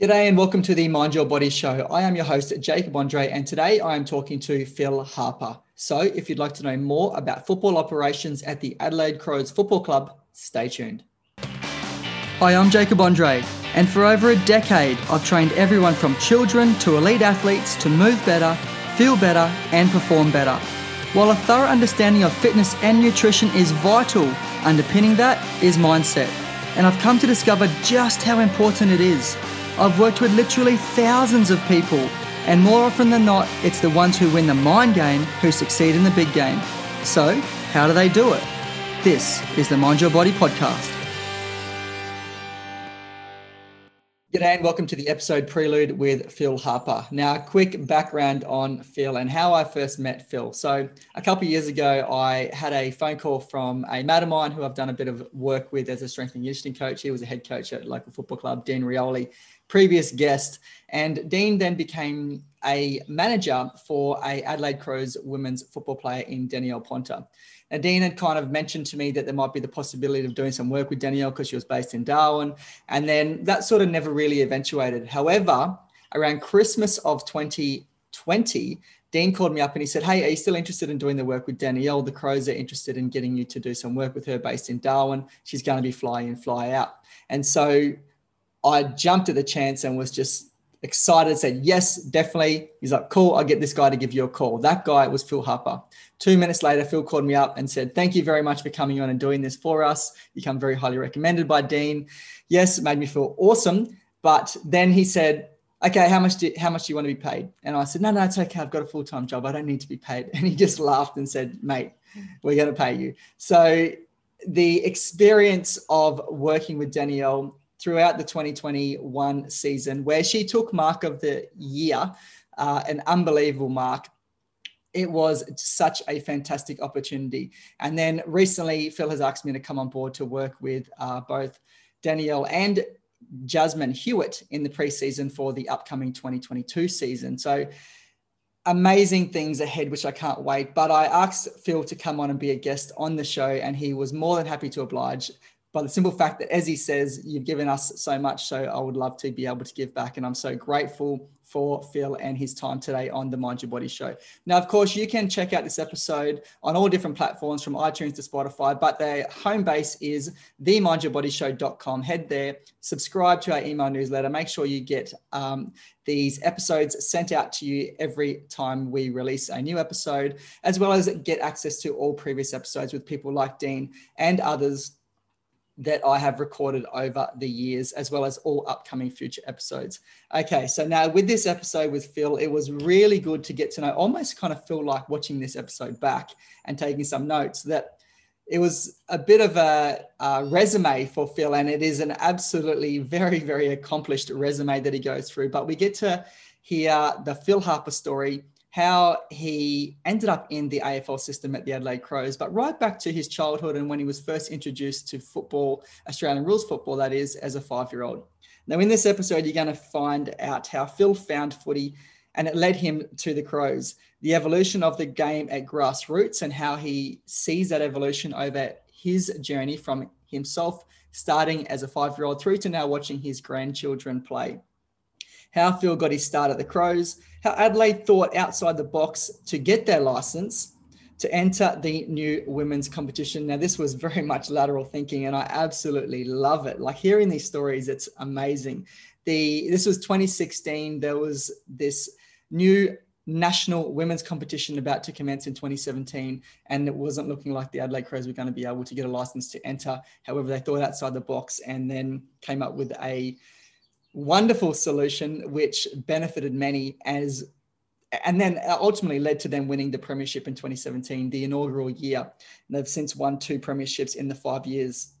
G'day and welcome to the Mind Your Body Show. I am your host, Jacob Andre, and today I am talking to Phil Harper. So, if you'd like to know more about football operations at the Adelaide Crows Football Club, stay tuned. Hi, I'm Jacob Andre, and for over a decade, I've trained everyone from children to elite athletes to move better, feel better, and perform better. While a thorough understanding of fitness and nutrition is vital, underpinning that is mindset. And I've come to discover just how important it is. I've worked with literally thousands of people, and more often than not, it's the ones who win the mind game who succeed in the big game. So, how do they do it? This is the Mind Your Body podcast. G'day and welcome to the episode prelude with Phil Harper. Now, a quick background on Phil and how I first met Phil. So, a couple of years ago, I had a phone call from a mate of mine who I've done a bit of work with as a strength and conditioning coach. He was a head coach at local football club, Dean Rioli previous guest. And Dean then became a manager for a Adelaide Crows women's football player in Danielle Ponter. Now, Dean had kind of mentioned to me that there might be the possibility of doing some work with Danielle because she was based in Darwin. And then that sort of never really eventuated. However, around Christmas of 2020, Dean called me up and he said, Hey, are you still interested in doing the work with Danielle? The Crows are interested in getting you to do some work with her based in Darwin. She's going to be fly in, fly out. And so I jumped at the chance and was just excited, said, Yes, definitely. He's like, Cool, I'll get this guy to give you a call. That guy was Phil Harper. Two minutes later, Phil called me up and said, Thank you very much for coming on and doing this for us. You come very highly recommended by Dean. Yes, it made me feel awesome. But then he said, okay, how much do how much do you want to be paid? And I said, no, no, it's okay. I've got a full time job. I don't need to be paid. And he just laughed and said, mate, we're going to pay you. So the experience of working with Danielle throughout the 2021 season, where she took mark of the year, uh, an unbelievable mark. It was such a fantastic opportunity. And then recently, Phil has asked me to come on board to work with uh, both Danielle and Jasmyn Hewett in the preseason for the upcoming 2022 season. So amazing things ahead, which I can't wait. But I asked Phil to come on and be a guest on the show, and he was more than happy to oblige by the simple fact that, as he says, you've given us so much. So I would love to be able to give back. And I'm so grateful for Phil and his time today on the Mind Your Body show. Now, of course, you can check out this episode on all different platforms from iTunes to Spotify, but their home base is themindyourbodyshow.com. Head there, subscribe to our email newsletter. Make sure you get um, these episodes sent out to you every time we release a new episode, as well as get access to all previous episodes with people like Dean and others that I have recorded over the years, as well as all upcoming future episodes. Okay, so now with this episode with Phil, it was really good to get to know, almost kind of feel like watching this episode back and taking some notes that it was a bit of a, a, resume for Phil, and it is an absolutely very, very accomplished resume that he goes through. But we get to hear the Phil Harper story how he ended up in the AFL system at the Adelaide Crows, but right back to his childhood and when he was first introduced to football, Australian rules football, that is, as a five year old. Now, in this episode, you're going to find out how Phil found footy and it led him to the Crows, the evolution of the game at grassroots, and how he sees that evolution over his journey from himself starting as a five year old through to now watching his grandchildren play how Phil got his start at the Crows, how Adelaide thought outside the box to get their license to enter the new women's competition. Now, this was very much lateral thinking, and I absolutely love it. Like hearing these stories, it's amazing. The this was 2016. There was this new national women's competition about to commence in 2017, and it wasn't looking like the Adelaide Crows were going to be able to get a license to enter. However, they thought outside the box and then came up with a wonderful solution which benefited many as and then ultimately led to them winning the premiership in 2017 the inaugural year. And they've since won two premierships in the five years.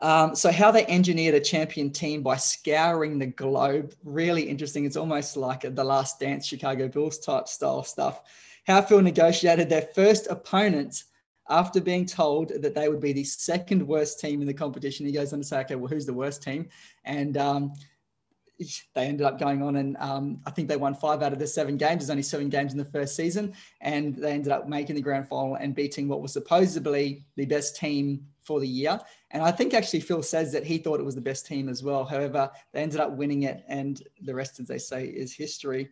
Um, so how they engineered a champion team by scouring the globe really interesting. It's almost like the last dance chicago bulls type style stuff. How phil negotiated their first opponent after being told that they would be the second worst team in the competition, he goes on to say, okay, well, who's the worst team? And um, they ended up going on and um, I think they won five out of the seven games. There's only seven games in the first season, and they ended up making the grand final and beating what was supposedly the best team for the year. And I think actually Phil says that he thought it was the best team as well. However, they ended up winning it, and the rest, as they say, is history.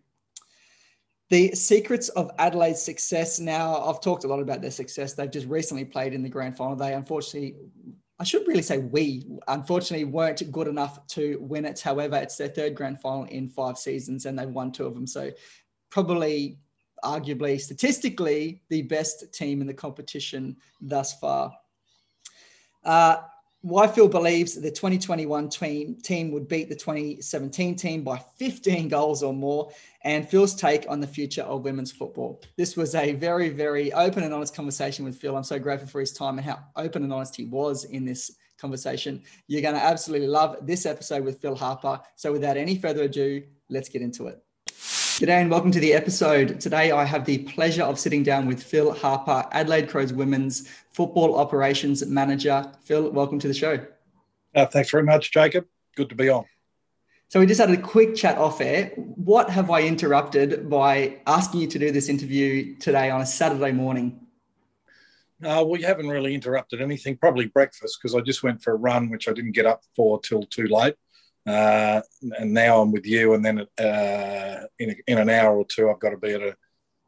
The secrets of Adelaide's success. Now, I've talked a lot about their success. They've just recently played in the grand final. They unfortunately I should really say we unfortunately weren't good enough to win it. However, it's their third grand final in five seasons and they've won two of them. So probably arguably statistically the best team in the competition thus far. Uh, Phil believes the 2021 team, team would beat the 2017 team by 15 goals or more, and Phil's take on the future of women's football. This was a very, very open and honest conversation with Phil. I'm so grateful for his time and how open and honest he was in this conversation. You're going to absolutely love this episode with Phil Harper. So, without any further ado, let's get into it. G'day and welcome to the episode. Today I have the pleasure of sitting down with Phil Harper, Adelaide Crows Women's Football Operations Manager. Phil, welcome to the show. Uh, thanks very much, Jacob. Good to be on. So we just had a quick chat off air. What have I interrupted by asking you to do this interview today on a Saturday morning? No, we haven't really interrupted anything. Probably breakfast because I just went for a run, which I didn't get up for till too late. Uh, and now I'm with you. And then uh, in, in an hour or two, I've got to be at a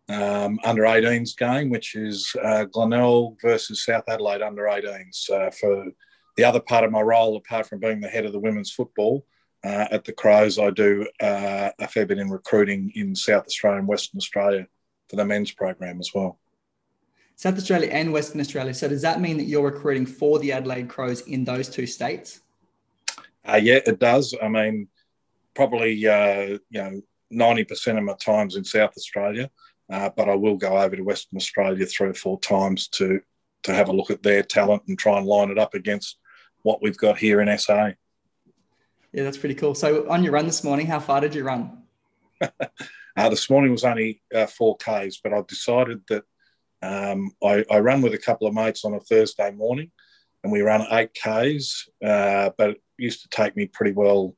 um, under 18s game, which is uh, Glenelg versus South Adelaide under 18s. Uh, for the other part of my role, apart from being the head of the women's football uh, at the Crows, I do uh, a fair bit in recruiting in South Australia and Western Australia for the men's program as well. South Australia and Western Australia. So does that mean that you're recruiting for the Adelaide Crows in those two states? Uh, yeah, it does. I mean, probably uh, you know ninety percent of my times in South Australia, uh, but I will go over to Western Australia three or four times to to have a look at their talent and try and line it up against what we've got here in SA. Yeah, that's pretty cool. So, on your run this morning, how far did you run? uh, this morning was only uh, four k's, but I've decided that um, I, I, run with a couple of mates on a Thursday morning, and we run eight k's. Uh, but used to take me pretty well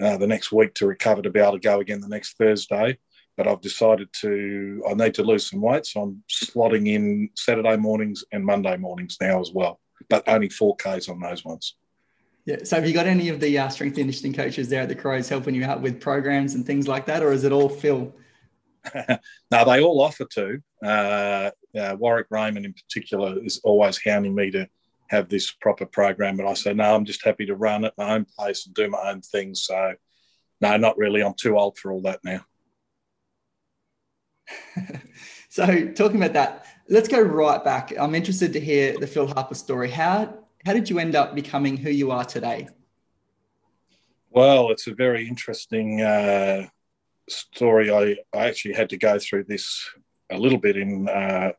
uh, the next week to recover to be able to go again the next Thursday. But I've decided to, I need to lose some weight. So I'm slotting in Saturday mornings and Monday mornings now as well, but only 4Ks on those ones. Yeah. So have you got any of the uh, strength and conditioning coaches there at the Crows helping you out with programs and things like that? Or is it all Phil? no, they all offer to. Uh, uh, Warwick Raymond in particular is always hounding me to have this proper program. But I said, no, I'm just happy to run at my own pace and do my own things. So, no, not really. I'm too old for all that now. so, talking about that, let's go right back. I'm interested to hear the Phil Harper story. How how did you end up becoming who you are today? Well, it's a very interesting uh, story. I, I actually had to go through this a little bit in uh,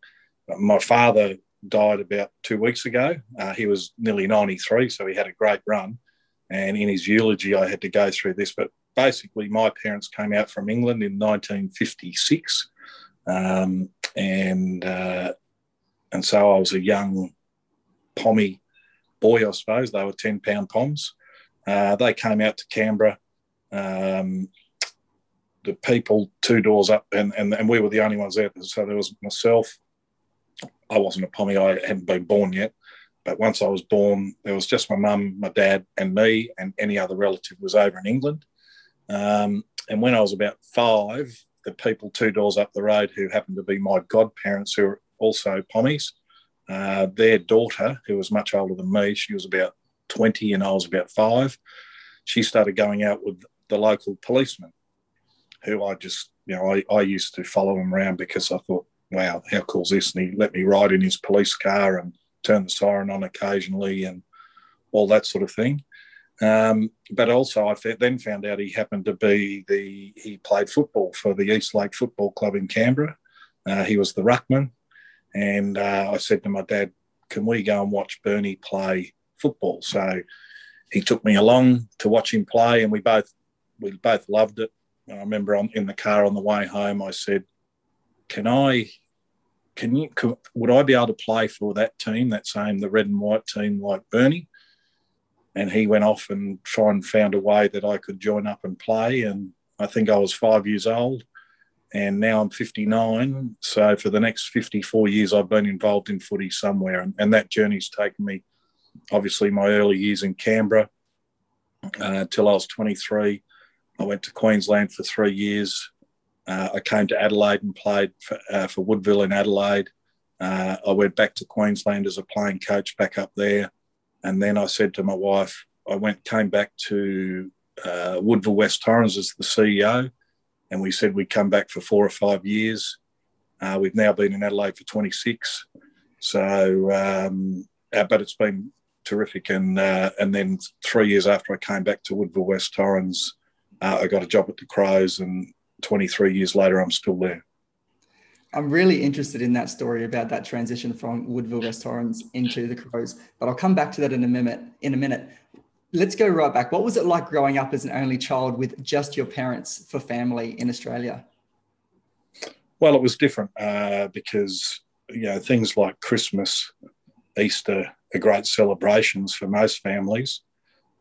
my father died about two weeks ago. Uh, he was nearly 93, so he had a great run. And in his eulogy, I had to go through this. But basically, my parents came out from England in 1956. Um, and, uh, and so I was a young pommy boy, I suppose. They were 10 pound poms. Uh, they came out to Canberra. Um, the people two doors up, and, and, and we were the only ones there. So there was myself, I wasn't a pommy. I hadn't been born yet. But once I was born, there was just my mum, my dad, and me, and any other relative was over in England. Um, and when I was about five, the people two doors up the road who happened to be my godparents, who were also pommies, uh, their daughter, who was much older than me, she was about 20 and I was about five, she started going out with the local policeman, who I just, you know, I, I used to follow him around because I thought wow, how cool is this? And he let me ride in his police car and turn the siren on occasionally and all that sort of thing. Um, but also, I then found out he happened to be the he played football for the Eastlake Football Club in Canberra. Uh, he was the ruckman, and uh, I said to my dad, "Can we go and watch Bernie play football?" So he took me along to watch him play, and we both we both loved it. I remember on, in the car on the way home, I said, "Can I can you could, would I be able to play for that team, that same the red and white team like Bernie? and he went off and tried and found a way that I could join up and play. And I think I was five years old, and now I'm 59. So for the next 54 years, I've been involved in footy somewhere, and, and that journey's taken me. Obviously, my early years in Canberra uh, till I was 23. I went to Queensland for three years. Uh, I came to Adelaide and played for, uh, for Woodville in Adelaide. Uh, I went back to Queensland as a playing coach back up there. And then I said to my wife, I went, came back to uh, Woodville West Torrens as the CEO. And we said we'd come back for four or five years. Uh, we've now been in Adelaide for 26. So, um, uh, but it's been terrific. And and then three years after I came back to Woodville West Torrens, I got a job at the Crows, and 23 years later, I'm still there. I'm really interested in that story about that transition from Woodville West Torrens into the Crows, but I'll come back to that in a minute. In a minute, let's go right back. What was it like growing up as an only child with just your parents for family in Australia? Well, it was different uh, because you know things like Christmas, Easter are great celebrations for most families,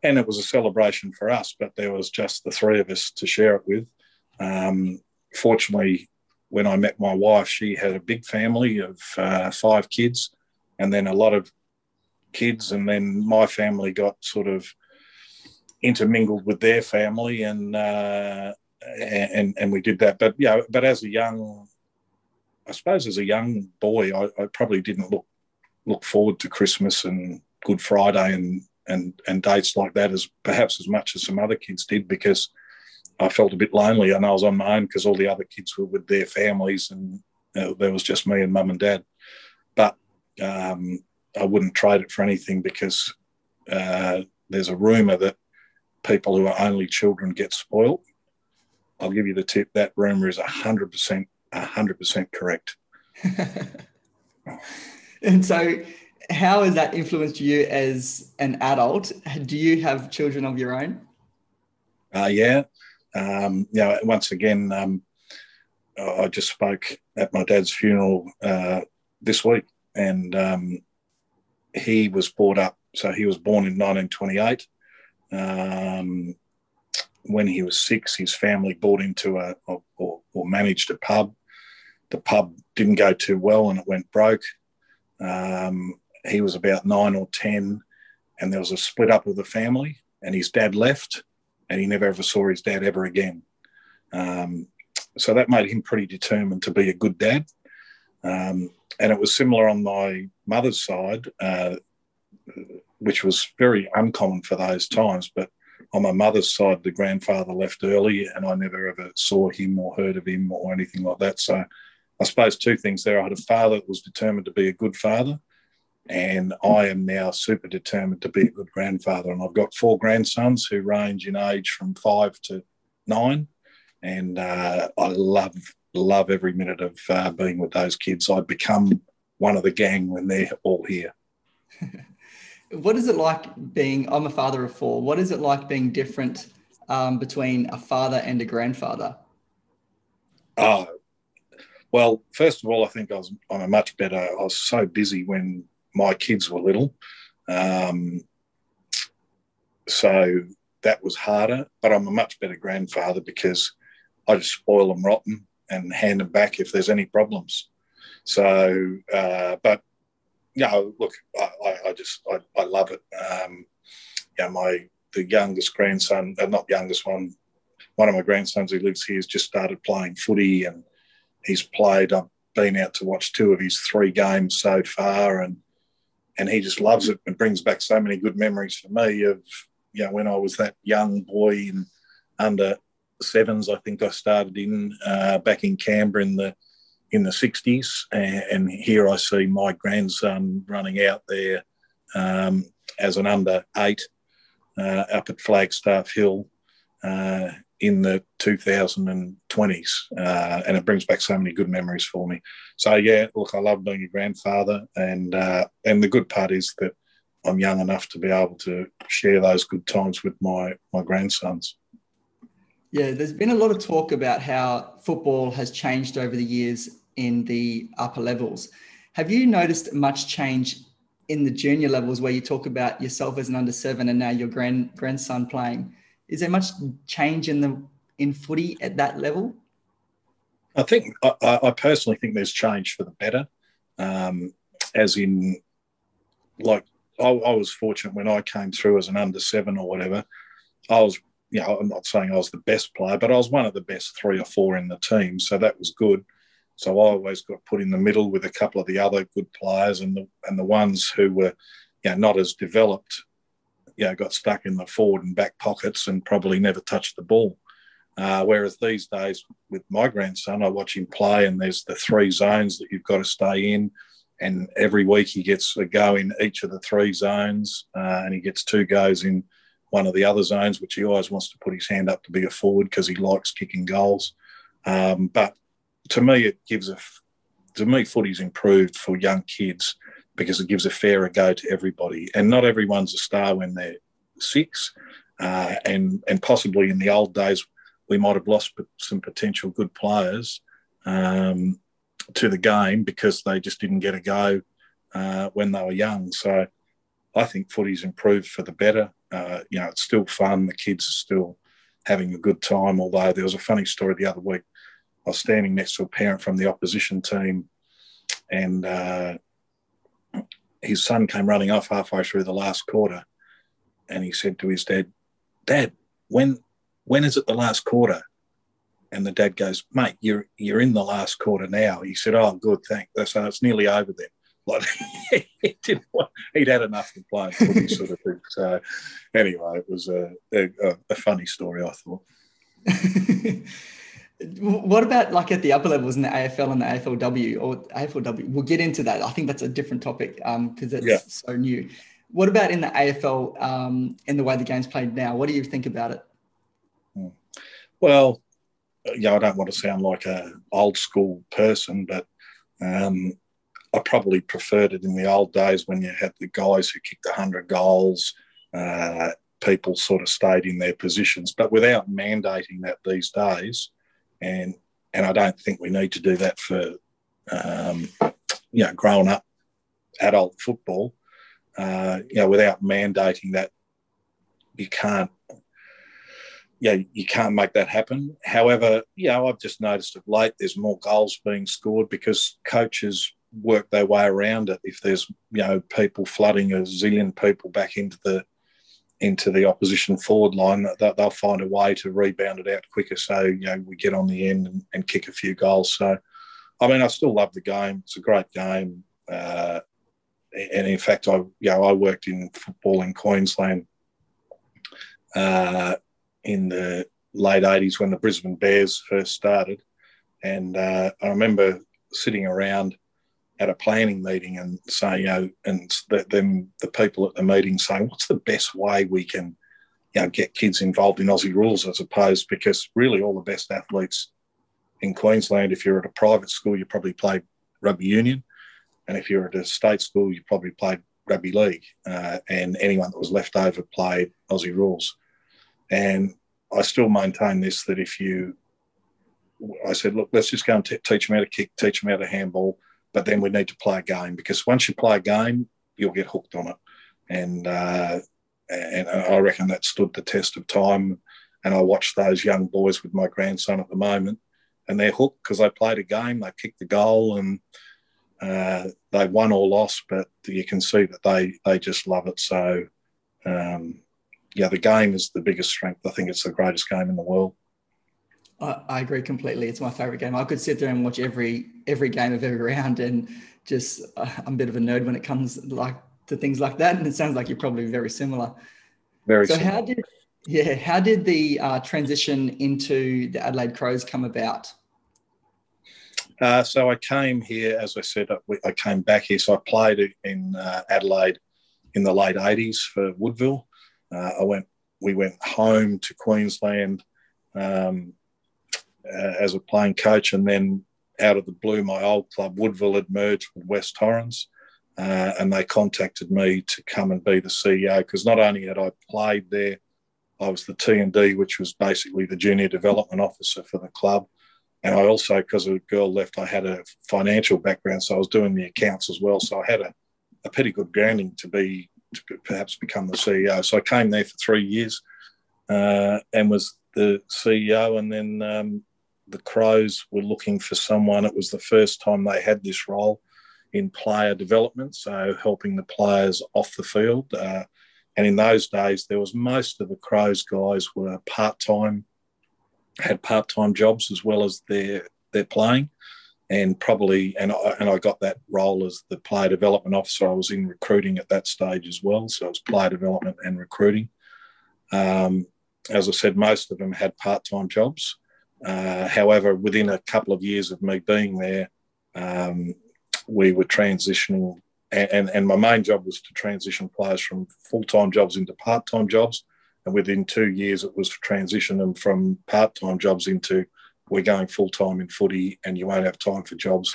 and it was a celebration for us. But there was just the three of us to share it with. Um, fortunately, when I met my wife, she had a big family of uh, five kids, and then a lot of kids, and then my family got sort of intermingled with their family, and uh, and and we did that. But yeah, but as a young, I suppose as a young boy, I, I probably didn't look look forward to Christmas and Good Friday and and and dates like that as perhaps as much as some other kids did because I felt a bit lonely and I was on my own because all the other kids were with their families and there was just me and mum and dad. But um, I wouldn't trade it for anything because uh, there's a rumour that people who are only children get spoiled. I'll give you the tip. That rumour is 100%, 100% correct. and so how has that influenced you as an adult? Do you have children of your own? Uh, yeah, um, you know, once again, um, I just spoke at my dad's funeral uh, this week, and um, he was brought up. So he was born in 1928. Um, when he was six, his family bought into a or, or, managed a pub. The pub didn't go too well, and it went broke. Um, he was about nine or ten, and there was a split up of the family, and his dad left and he never ever saw his dad ever again. Um, so that made him pretty determined to be a good dad. Um, and it was similar on my mother's side, uh, which was very uncommon for those times. But on my mother's side, the grandfather left early, and I never ever saw him or heard of him or anything like that. So I suppose two things there. I had a father that was determined to be a good father, and I am now super determined to be a good grandfather. And I've got four grandsons who range in age from five to nine, and uh, I love love every minute of uh, being with those kids. I become one of the gang when they're all here. what is it like being? I'm a father of four. What is it like being different um, between a father and a grandfather? Oh, well, first of all, I think I was I'm a much better. I was so busy when my kids were little. Um, so that was harder, but I'm a much better grandfather because I just spoil them rotten and hand them back if there's any problems. So, uh, but you know, look, I, I just I, I, love it. Um, yeah, my the youngest grandson, uh, not youngest one, one of my grandsons who lives here has just started playing footy and he's played. I've been out to watch two of his three games so far, and and he just loves it and brings back so many good memories for me of you know when I was that young boy in under sevens. I think I started in uh, back in Canberra in the in the 60s, and, and here I see my grandson running out there um, as an under eight uh, up at Flagstaff Hill. Uh, in the 2020s, uh, and it brings back so many good memories for me. So yeah, look, I love being a grandfather, and uh, and the good part is that I'm young enough to be able to share those good times with my my grandsons. Yeah, there's been a lot of talk about how football has changed over the years in the upper levels. Have you noticed much change in the junior levels where you talk about yourself as an under seven and now your grand grandson playing. Is there much change in the in footy at that level? I think I, I personally think there's change for the better. Um, as in, like I, I, was fortunate when I came through as an under seven or whatever. I was, you know, I'm not saying I was the best player, but I was one of the best three or four in the team, so that was good. So I always got put in the middle with a couple of the other good players, and the and the ones who were, you know, not as developed, know, got stuck in the forward and back pockets and probably never touched the ball. Uh, whereas these days, with my grandson, I watch him play, and there's the three zones that you've got to stay in. And every week he gets a go in each of the three zones, uh, and he gets two goes in one of the other zones, which he always wants to put his hand up to be a forward because he likes kicking goals. Um, but to me, it gives a to me, footy's improved for young kids because it gives a fairer go to everybody, and not everyone's a star when they're six, uh, and and possibly in the old days we might have lost some potential good players um, to the game because they just didn't get a go uh, when they were young. So I think footy's improved for the better. Uh, you know, it's still fun. The kids are still having a good time. Although there was a funny story the other week. I was standing next to a parent from the opposition team, and uh, his son came running off halfway through the last quarter, and he said to his dad, "Dad, when when is it the last quarter? And the dad goes, mate, you're you're in the last quarter now. He said, oh, good, thanks. So it's nearly over then. Like he didn't want, he'd had enough of playing footy, sort of thing. So anyway, it was a, a, a funny story, I thought. what about like at the upper levels in the AFL and the AFLW or AFLW? We'll get into that. I think that's a different topic because um, it's yeah. so new. What about in the AFL um, in the way the game's played now? What do you think about it? Well, yeah, I don't want to sound like a old school person, but um, I probably preferred it in the old days when you had the guys who kicked 100 goals. Uh, people sort of stayed in their positions, but without mandating that these days, and and I don't think we need to do that for um, you know grown up adult football. Uh, you know, without mandating that, you can't yeah, you can't make that happen. However, you know, I've just noticed of late there's more goals being scored because coaches work their way around it. If there's you know people flooding a zillion people back into the into the opposition forward line, they'll find a way to rebound it out quicker. So you know we get on the end and, and kick a few goals. So, I mean, I still love the game. It's a great game. Uh, and in fact, I you know I worked in football in Queensland. Uh, in the late 80s when the Brisbane Bears first started. And uh, I remember sitting around at a planning meeting and saying, you know, and then the people at the meeting saying, what's the best way we can, you know, get kids involved in Aussie rules as opposed because really all the best athletes in Queensland, if you're at a private school, you probably played rugby union. And if you're at a state school, you probably played rugby league. Uh, and anyone that was left over played Aussie rules. And I still maintain this that if you, I said, look, let's just go and t- teach them how to kick, teach them how to handball, but then we need to play a game because once you play a game, you'll get hooked on it. And, uh, and I reckon that stood the test of time. And I watch those young boys with my grandson at the moment, and they're hooked because they played a game, they kicked the goal, and uh, they won or lost, but you can see that they they just love it. So um, yeah, the game is the biggest strength. I think it's the greatest game in the world. I, I agree completely. It's my favorite game. I could sit there and watch every every game of every round, and just uh, I'm a bit of a nerd when it comes like to things like that. And it sounds like you're probably very similar. Very. So similar. how did yeah how did the uh, transition into the Adelaide Crows come about? Uh, so I came here, as I said, I came back here. So I played in uh, Adelaide in the late '80s for Woodville. Uh, I went, we went home to Queensland um, uh, as a playing coach, and then out of the blue, my old club Woodville had merged with West Torrens, uh, and they contacted me to come and be the CEO because not only had I played there, I was the T and D, which was basically the junior development officer for the club. And I also, because a girl left, I had a financial background, so I was doing the accounts as well. So I had a a pretty good grounding to be to perhaps become the CEO. So I came there for three years uh, and was the CEO. And then um, the Crows were looking for someone. It was the first time they had this role in player development, so helping the players off the field. Uh, and in those days, there was most of the Crows guys were part time, had part time jobs as well as their their playing and probably and I, and I got that role as the player development officer. I was in recruiting at that stage as well, so it was player development and recruiting. Um, as I said, most of them had part-time jobs. Uh, however, within a couple of years of me being there, um, we were transitioning, and, and, and my main job was to transition players from full-time jobs into part-time jobs. And within two years, it was to transition them from part-time jobs into we're going full time in footy and you won't have time for jobs.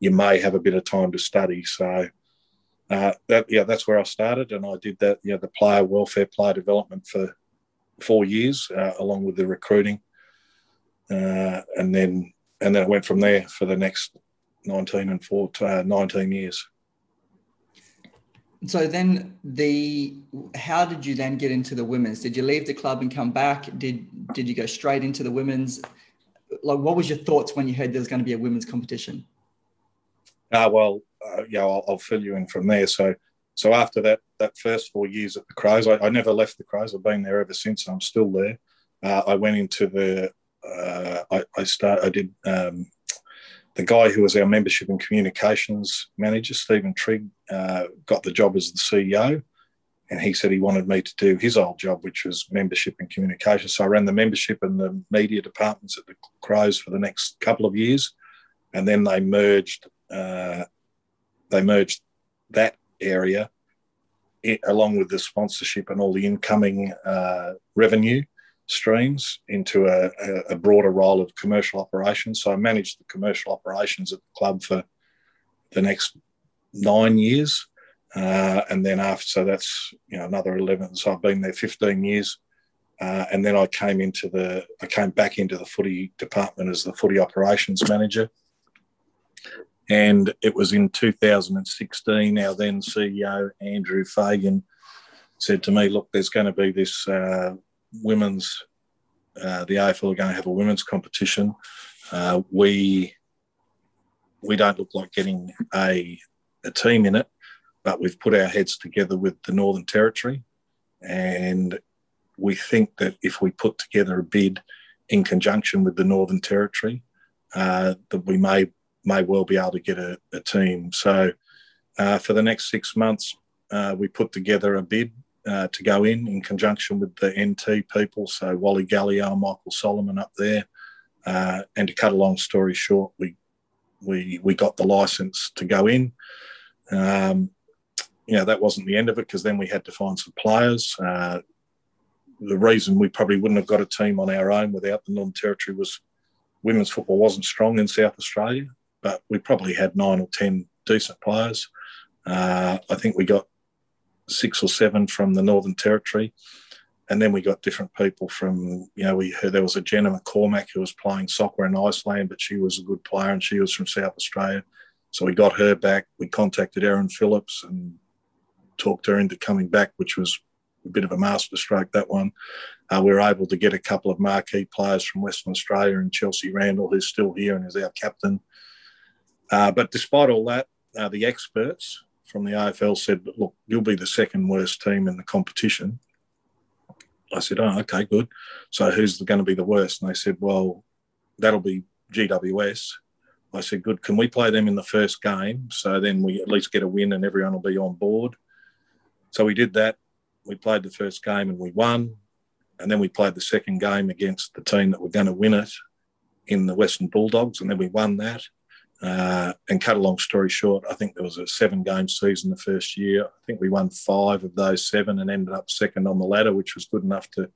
You may have a bit of time to study. So uh, that yeah, that's where I started, and I did that. Yeah, the player welfare, player development for four years, uh, along with the recruiting, uh, and then and then it went from there for the next nineteen and four to, uh, nineteen years. So then the how did you then get into the women's? Did you leave the club and come back? Did did you go straight into the women's? like what was your thoughts when you heard there was going to be a women's competition? Uh, well, uh, yeah, I'll, I'll, fill you in from there. So, so after that that first four years at the Crows, I, I never left the Crows. I've been there ever since. I'm still there. Uh, I went into the. Uh, I, I start. I did. Um, the guy who was our membership and communications manager, Steven Trigg, uh, got the job as the CEO and he said he wanted me to do his old job, which was membership and communication. So I ran the membership and the media departments at the Crows for the next couple of years, and then they merged. Uh, they merged that area it, along with the sponsorship and all the incoming uh, revenue streams into a, a, broader role of commercial operations. So I managed the commercial operations at the club for the next nine years. Uh, and then after, so that's you know another eleven. So I've been there fifteen years, uh, and then I came into the I came back into the footy department as the footy operations manager. And it was in 2016. Our then CEO Andrew Fagan said to me, "Look, there's going to be this uh, women's. Uh, the AFL are going to have a women's competition. Uh, we we don't look like getting a a team in it." but we've put our heads together with the Northern Territory, and we think that if we put together a bid in conjunction with the Northern Territory, uh, that we may may well be able to get a, a team. So uh, for the next six months, uh, we put together a bid uh, to go in in conjunction with the NT people. So Wally Gallio, Michael Solomon up there, uh, and to cut a long story short, we we we got the license to go in. Um, you know, that wasn't the end of it because then we had to find some players. Uh, the reason we probably wouldn't have got a team on our own without the Northern Territory was women's football wasn't strong in South Australia, but we probably had nine or 10 decent players. Uh, I think we got six or seven from the Northern Territory. And then we got different people from, you know, we heard there was a Jenna McCormick who was playing soccer in Iceland, but she was a good player and she was from South Australia. So we got her back. We contacted Erin Phillips and talked her into coming back, which was a bit of a masterstroke, that one. Uh, we were able to get a couple of marquee players from Western Australia and Chelsea Randall, who's still here and is our captain. Uh, but despite all that, uh, the experts from the AFL said, look, you'll be the second worst team in the competition. I said, oh, okay, good. So who's going to be the worst? And they said, well, that'll be GWS. I said, good. Can we play them in the first game? So then we at least get a win and everyone will be on board. So we did that. We played the first game and we won. And then we played the second game against the team that were going to win it in the Western Bulldogs. And then we won that. Uh, and cut a long story short, I think there was a seven game season the first year. I think we won five of those seven and ended up second on the ladder, which was good enough to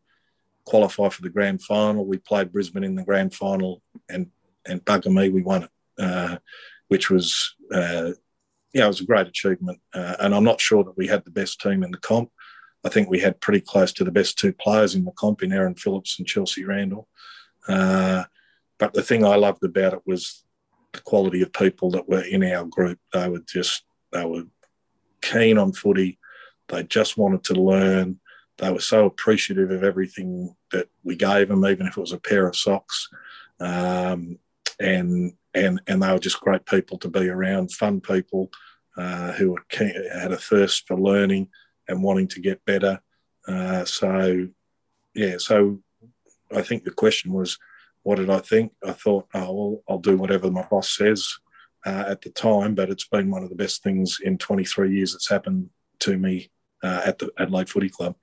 qualify for the grand final. We played Brisbane in the grand final and, and bugger me, we won it, uh, which was uh, yeah, it was a great achievement. Uh, and I'm not sure that we had the best team in the comp. I think we had pretty close to the best two players in the comp in Erin Phillips and Chelsea Randall. Uh, but the thing I loved about it was the quality of people that were in our group. They were just, they were keen on footy. They just wanted to learn. They were so appreciative of everything that we gave them, even if it was a pair of socks. Um, and and and they were just great people to be around, fun people uh, who were keen, had a thirst for learning and wanting to get better. Uh, so yeah, so I think the question was, what did I think? I thought, oh well, I'll do whatever my boss says uh, at the time, but it's been one of the best things in 23 years that's happened to me uh, at the Adelaide Footy Club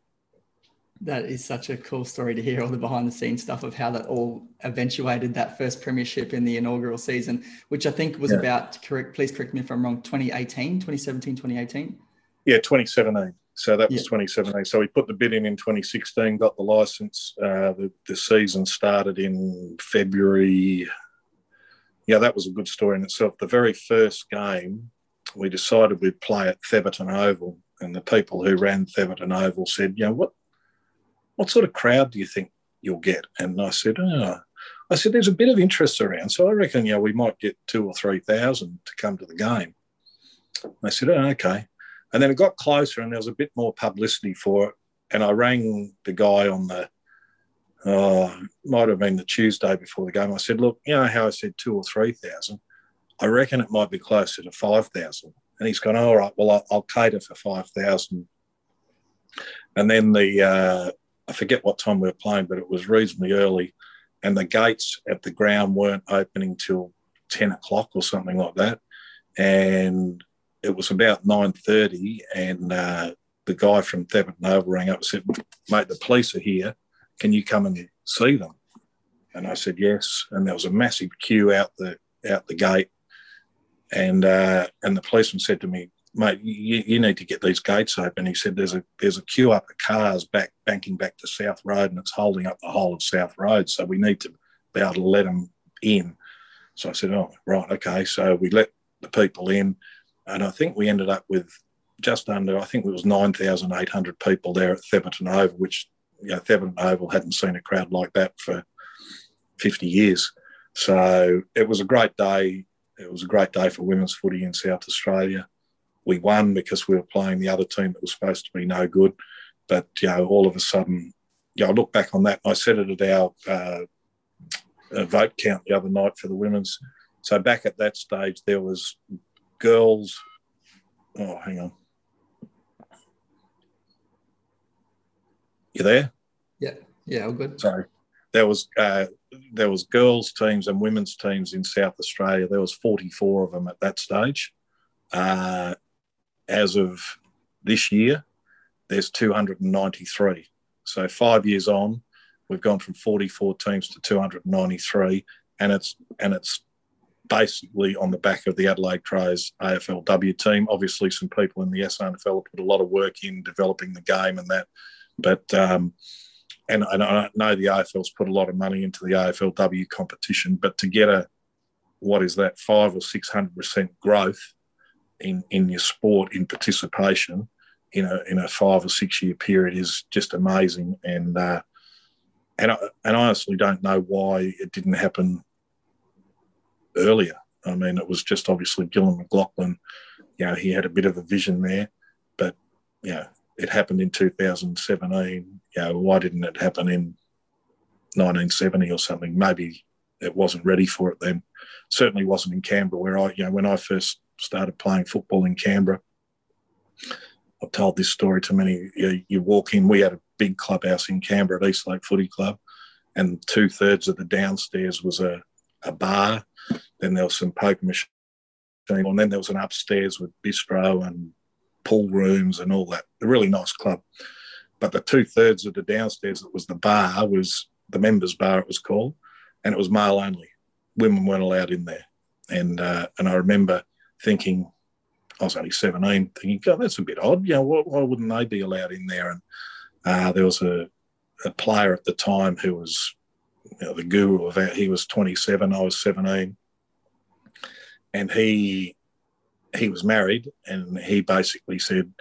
that is such a cool story to hear all the behind the scenes stuff of how that all eventuated that first premiership in the inaugural season which i think was yeah. about correct please correct me if i'm wrong 2018 2017 2018 yeah 2017 so that was yeah. 2017 so we put the bid in in 2016 got the license uh, the, the season started in february yeah that was a good story in itself the very first game we decided we'd play at Thebarton Oval and the people who ran Thebarton Oval said, you know, what what sort of crowd do you think you'll get? And I said, oh. I said, there's a bit of interest around. So I reckon, you know, we might get two or 3,000 to come to the game. They said, oh, okay. And then it got closer and there was a bit more publicity for it. And I rang the guy on the, oh, might have been the Tuesday before the game. I said, look, you know how I said two or 3,000? I reckon it might be closer to 5,000. And he's gone, all right, well, I'll, cater for 5,000. And then the, uh, I forget what time we were playing, but it was reasonably early, and the gates at the ground weren't opening till ten o'clock or something like that, and it was about nine thirty, and uh, the guy from Thebarton Oval rang up and said, "Mate, the police are here. Can you come and see them?" And I said yes, and there was a massive queue out the out the gate, and uh, and the policeman said to me, mate, you, you, need to get these gates open. He said there's a there's a queue up of cars back banking back to South Road, and it's holding up the whole of South Road. So we need to be able to let them in. So I said, oh right, okay. So we let the people in, and I think we ended up with just under I think it was nine thousand eight hundred people there at Thebarton Oval, which you know Thebarton Oval hadn't seen a crowd like that for fifty years. So it was a great day. It was a great day for women's footy in South Australia we won because we were playing the other team that was supposed to be no good. But you know, all of a sudden, you know, I look back on that. I said it at our uh, vote count the other night for the women's. So back at that stage, there was girls. Oh, hang on. You there? Yeah, yeah, all good. Sorry, there was uh, there was girls teams and women's teams in South Australia. There was forty four of them at that stage. Uh, as of this year, there's 293. So five years on, we've gone from 44 teams to 293, and it's and it's basically on the back of the Adelaide Crows AFLW team. Obviously, some people in the SANFL put a lot of work in developing the game and that, but um, and, and I know the AFL's put a lot of money into the AFLW competition, but to get a what is that five or six hundred percent growth in in your sport in participation in a in a five or six year period is just amazing and uh, and I, and I honestly don't know why it didn't happen earlier. I mean, it was just obviously Gillon McLachlan. You know, he had a bit of a vision there, but you know, it happened in 2017. You know, why didn't it happen in 1970 or something? Maybe it wasn't ready for it then. Certainly wasn't in Canberra, where I, you know, when I first started playing football in Canberra. I've told this story to many. You, you, walk in, we had a big clubhouse in Canberra at Eastlake Footy Club, and two thirds of the downstairs was a, a bar. Then there was some poker machine, and then there was an upstairs with bistro and pool rooms and all that. A really nice club. But the two thirds of the downstairs that was the bar was the members' bar, it was called, and it was male only. Women weren't allowed in there. And uh, and I remember thinking, I was only 17, thinking, God, that's a bit odd. You know, why, why wouldn't they be allowed in there? And uh, there was a, a player at the time who was you know, the guru of that. He was 27, I was 17. And he he was married and he basically said,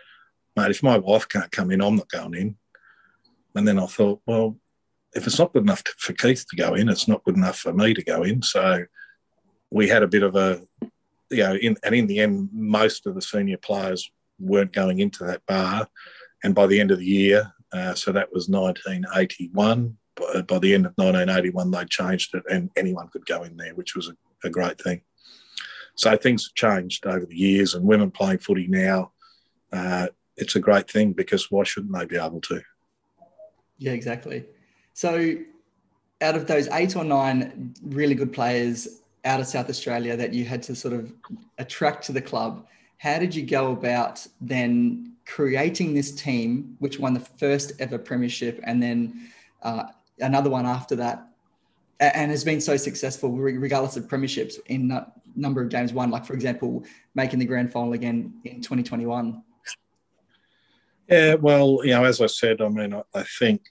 mate, if my wife can't come in, I'm not going in. And then I thought, well, if it's not good enough for Keith to go in, it's not good enough for me to go in. So we had a bit of a you know, in, and in the end, most of the senior players weren't going into that bar. And by the end of the year, uh, so that was 1981. By, the end of 1981, they changed it, and anyone could go in there, which was a, a great thing. So things have changed over the years, and women playing footy now, uh, it's a great thing because why shouldn't they be able to? Yeah, exactly. So, out of those eight or nine really good players out of South Australia that you had to sort of attract to the club, how did you go about then creating this team, which won the first ever premiership, and then uh, another one after that, and has been so successful regardless of premierships in a number of games won, like for example, making the grand final again in 2021? Yeah, well, you know, as I said, I mean, I, I think,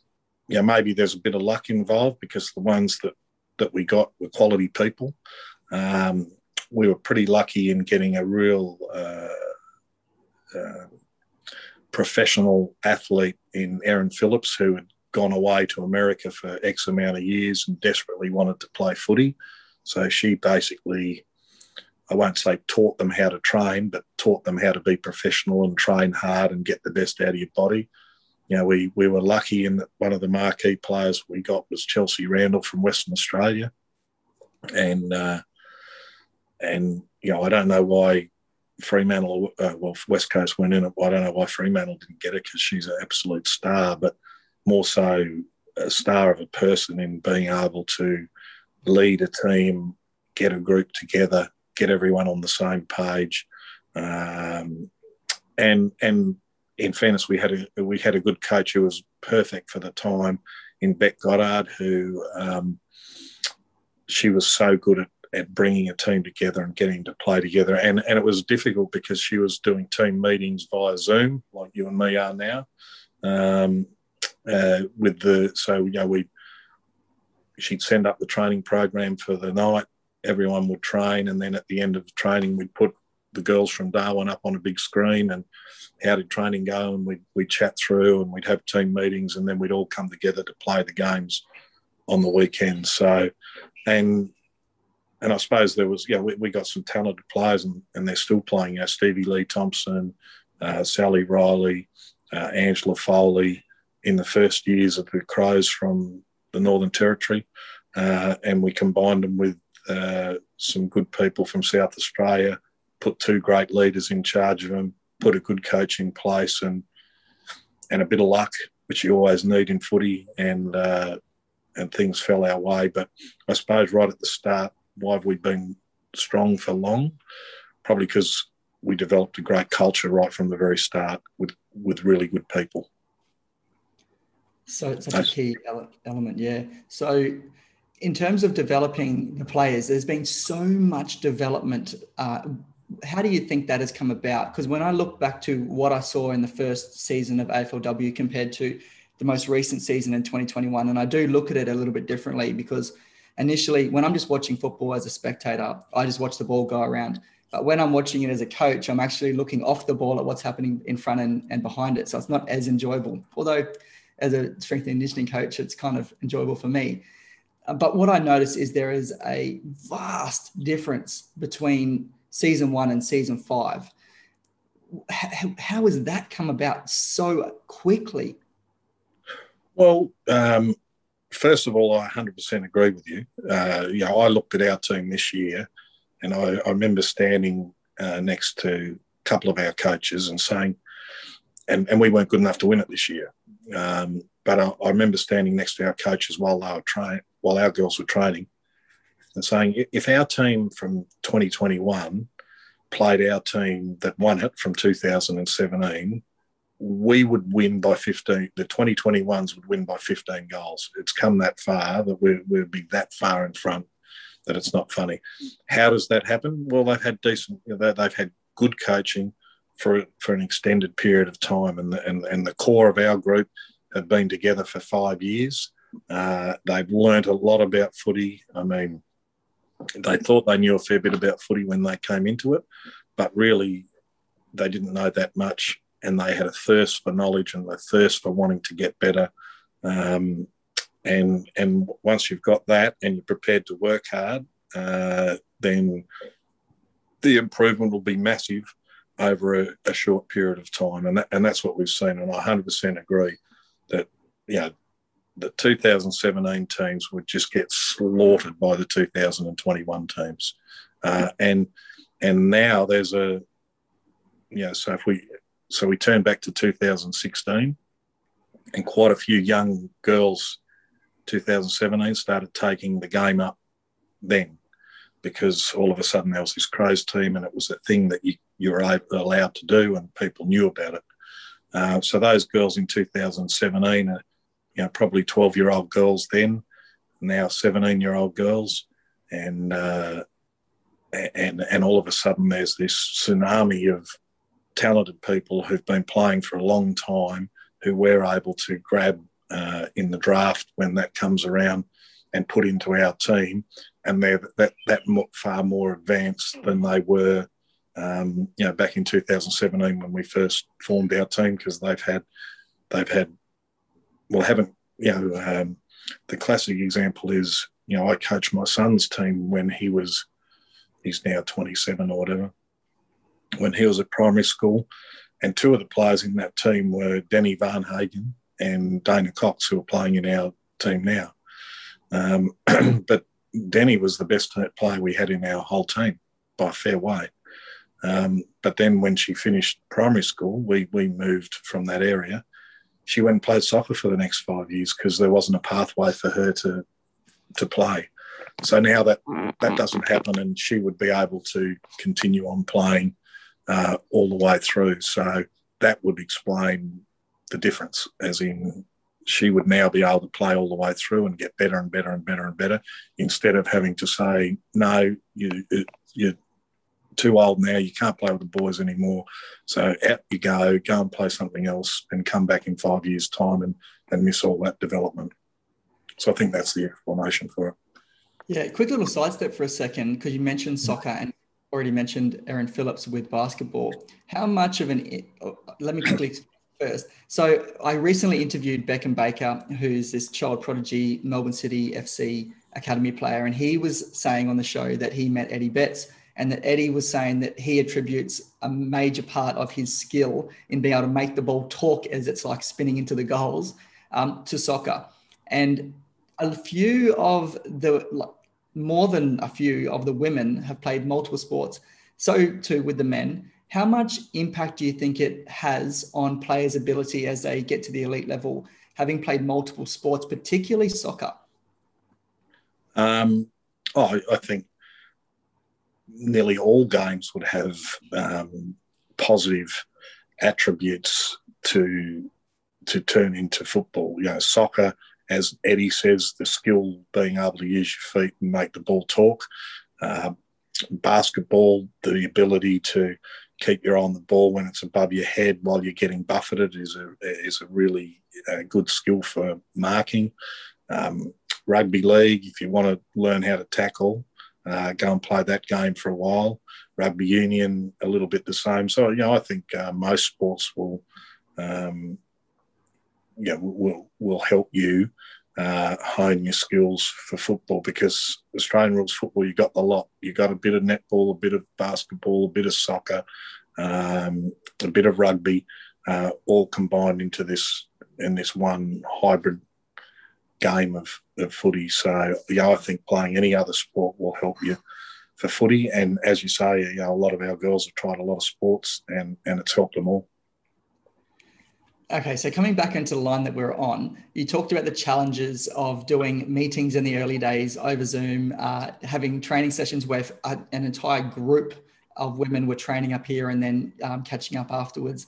yeah, maybe there's a bit of luck involved because the ones that that we got were quality people. Um, we were pretty lucky in getting a real uh, uh, professional athlete in Erin Phillips, who had gone away to America for X amount of years and desperately wanted to play footy. So she basically, I won't say taught them how to train, but taught them how to be professional and train hard and get the best out of your body. You know, we, we were lucky in that one of the marquee players we got was Chelsea Randall from Western Australia. And, uh, and you know, I don't know why Fremantle, uh, well, West Coast went in it. I don't know why Fremantle didn't get it because she's an absolute star, but more so a star of a person in being able to lead a team, get a group together, get everyone on the same page, um, and and in fairness, we had a we had a good coach who was perfect for the time in Bec Goddard, who um, she was so good at at bringing a team together and getting to play together. And, and it was difficult because she was doing team meetings via Zoom, like you and me are now. Um, uh, with the so you know we she'd send up the training program for the night. Everyone would train, and then at the end of the training, we'd put the girls from Darwin up on a big screen and how did training go? And we'd, we'd chat through and we'd have team meetings and then we'd all come together to play the games on the weekend. So, and and I suppose there was, yeah, we, we got some talented players and, and they're still playing. You know, Stevie Lee Thompson, uh, Sally Riley, uh, Angela Foley in the first years of the Crows from the Northern Territory. Uh, and we combined them with uh, some good people from South Australia, put two great leaders in charge of them, put a good coach in place, and and a bit of luck, which you always need in footy, and uh, and things fell our way. But I suppose right at the start, why have we been strong for long? Probably because we developed a great culture right from the very start with with really good people. So it's such a key element, yeah. So in terms of developing the players, there's been so much development. Uh, how do you think that has come about? Because when I look back to what I saw in the first season of AFLW compared to the most recent season in 2021, and I do look at it a little bit differently because – initially when I'm just watching football as a spectator, I just watch the ball go around. But when I'm watching it as a coach, I'm actually looking off the ball at what's happening in front and, and behind it. So it's not as enjoyable. Although, as a strength and conditioning coach, it's kind of enjoyable for me. Uh, but what I notice is there is a vast difference between season one and season five. How, has that come about so quickly? Well, um, first of all, I 100% agree with you. Uh, you know, I looked at our team this year, and I, I remember standing uh, next to a couple of our coaches and saying, and, and we weren't good enough to win it this year. Um, but I, I, remember standing next to our coaches while they were training, while our girls were training, and saying, if our team from 2021 played our team that won it from 2017, we would win by 15. The 2021s would win by 15 goals. It's come that far that we we'll be that far in front that it's not funny. How does that happen? Well, they've had decent, you know, they've had good coaching for for an extended period of time, and the, and and the core of our group have been together for five years. Uh, they've learnt a lot about footy. I mean, they thought they knew a fair bit about footy when they came into it, but really, they didn't know that much and they had a thirst for knowledge and a thirst for wanting to get better. Um, and and once you've got that and you're prepared to work hard, uh, then the improvement will be massive over a, a, short period of time, and that, and that's what we've seen. And I 100% agree that you know the 2017 teams would just get slaughtered by the 2021 teams, uh, and and now there's a you know so if we so we turn back to 2016, and quite a few young girls 2017 started taking the game up then because all of a sudden there was this Crows team and it was a thing that you, you were allowed to do and people knew about it. Uh, so those girls in 2017 are, you know, probably 12 year old girls then, now 17 year old girls. And, uh, and, and all of a sudden there's this tsunami of talented people who've been playing for a long time who we're able to grab uh, in the draft when that comes around and put into our team, and they're that that far more advanced than they were, um, you know, back in 2017 when we first formed our team because they've had they've had well haven't you know um, the classic example is you know I coached my son's team when he was he's now 27 or whatever when he was at primary school and two of the players in that team were Deni Varnhagen and Dana Cox who are playing in our team now um, but Deni was the best player we had in our whole team by a fair way. Um, but then when she finished primary school, we, we moved from that area. She went and played soccer for the next five years because there wasn't a pathway for her to to play. So now that that doesn't happen, and she would be able to continue on playing uh, all the way through. So that would explain the difference, as in she would now be able to play all the way through and get better and better and better and better instead of having to say, no, you, you're too old now, you can't play with the boys anymore. So out you go, go and play something else and come back in five years' time and, and miss all that development. So I think that's the explanation for it. Yeah, quick little sidestep for a second, because you mentioned soccer and already mentioned Erin Phillips with basketball. How much of an, uh, let me quickly first. So I recently interviewed Beckham Baker, who's this child prodigy Melbourne City FC academy player, and he was saying on the show that he met Eddie Betts, and that Eddie was saying that he attributes a major part of his skill in being able to make the ball talk as it's like spinning into the goals um, to soccer, and a few of the more than a few of the women have played multiple sports. So too with the men how much impact do you think it has on players' ability as they get to the elite level, having played multiple sports, particularly soccer? Um, oh, I think nearly all games would have um, positive attributes to to turn into football. You know, soccer, as Eddie says, the skill being able to use your feet and make the ball talk. Uh, basketball, the ability to keep your eye on the ball when it's above your head while you're getting buffeted is a is a really uh, good skill for marking. Um, rugby league, if you want to learn how to tackle, uh, go and play that game for a while. Rugby union, a little bit the same. So you know, I think uh, most sports will, um, yeah, will will help you uh, hone your skills for football because Australian rules football, you've got the lot. You've got a bit of netball, a bit of basketball, a bit of soccer, um, a bit of rugby, uh, all combined into this in this one hybrid game of, of footy. So yeah, I think playing any other sport will help you for footy. And as you say, you know, a lot of our girls have tried a lot of sports, and and it's helped them all. Okay, so coming back into the line that we're on, you talked about the challenges of doing meetings in the early days over Zoom, uh, having training sessions where uh, an entire group of women were training up here and then um, catching up afterwards.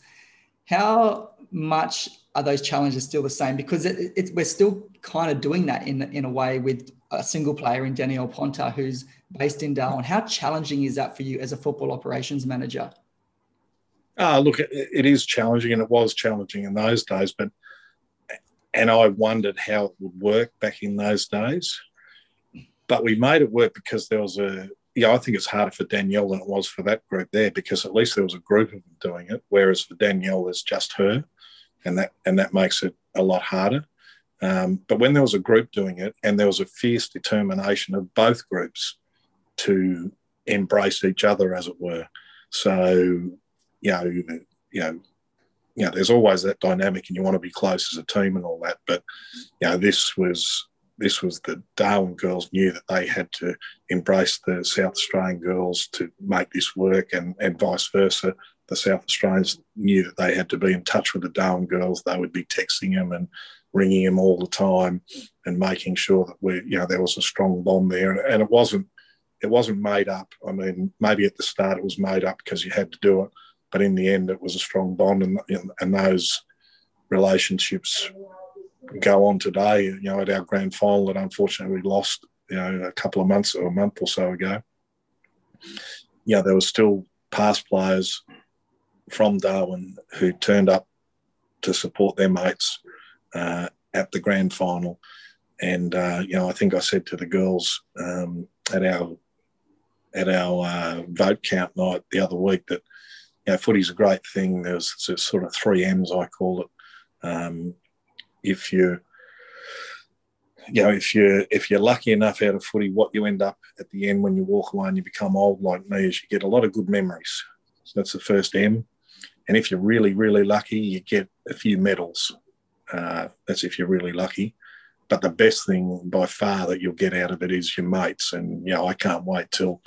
How much are those challenges still the same? Because it, it, we're still kind of doing that in, in a way with a single player in Danielle Ponter, who's based in Darwin. How challenging is that for you as a football operations manager? Uh, look, it, it is challenging, and it was challenging in those days. But and I wondered how it would work back in those days. But we made it work because there was a. Yeah, I think it's harder for Danielle than it was for that group there because at least there was a group of them doing it, whereas for Danielle, there's just her, and that and that makes it a lot harder. Um, but when there was a group doing it, and there was a fierce determination of both groups to embrace each other, as it were. So you know, you know, you know, there's always that dynamic, and you want to be close as a team and all that. But you know, this was this was the Darwin girls knew that they had to embrace the South Australian girls to make this work, and, and vice versa. The South Australians knew that they had to be in touch with the Darwin girls. They would be texting them and ringing them all the time, and making sure that we, you know, there was a strong bond there. And it wasn't, it wasn't made up. I mean, maybe at the start it was made up because you had to do it, but in the end it was a strong bond, and and those relationships go on today. You know, at our grand final that unfortunately we lost, you know, a couple of months or a month or so ago. You know, there were still past players from Darwin who turned up to support their mates uh, at the grand final. And uh, you know, I think I said to the girls um, at our at our uh, vote count night the other week that you know, footy's a great thing. There's, sort of three M's I call it. Um, if you you know if you if you're lucky enough out of footy, what you end up at the end when you walk away and you become old like me is you get a lot of good memories. So that's the first M. And if you're really really lucky, you get a few medals. Uh, that's if you're really lucky. But the best thing by far that you'll get out of it is your mates. And you know I can't wait till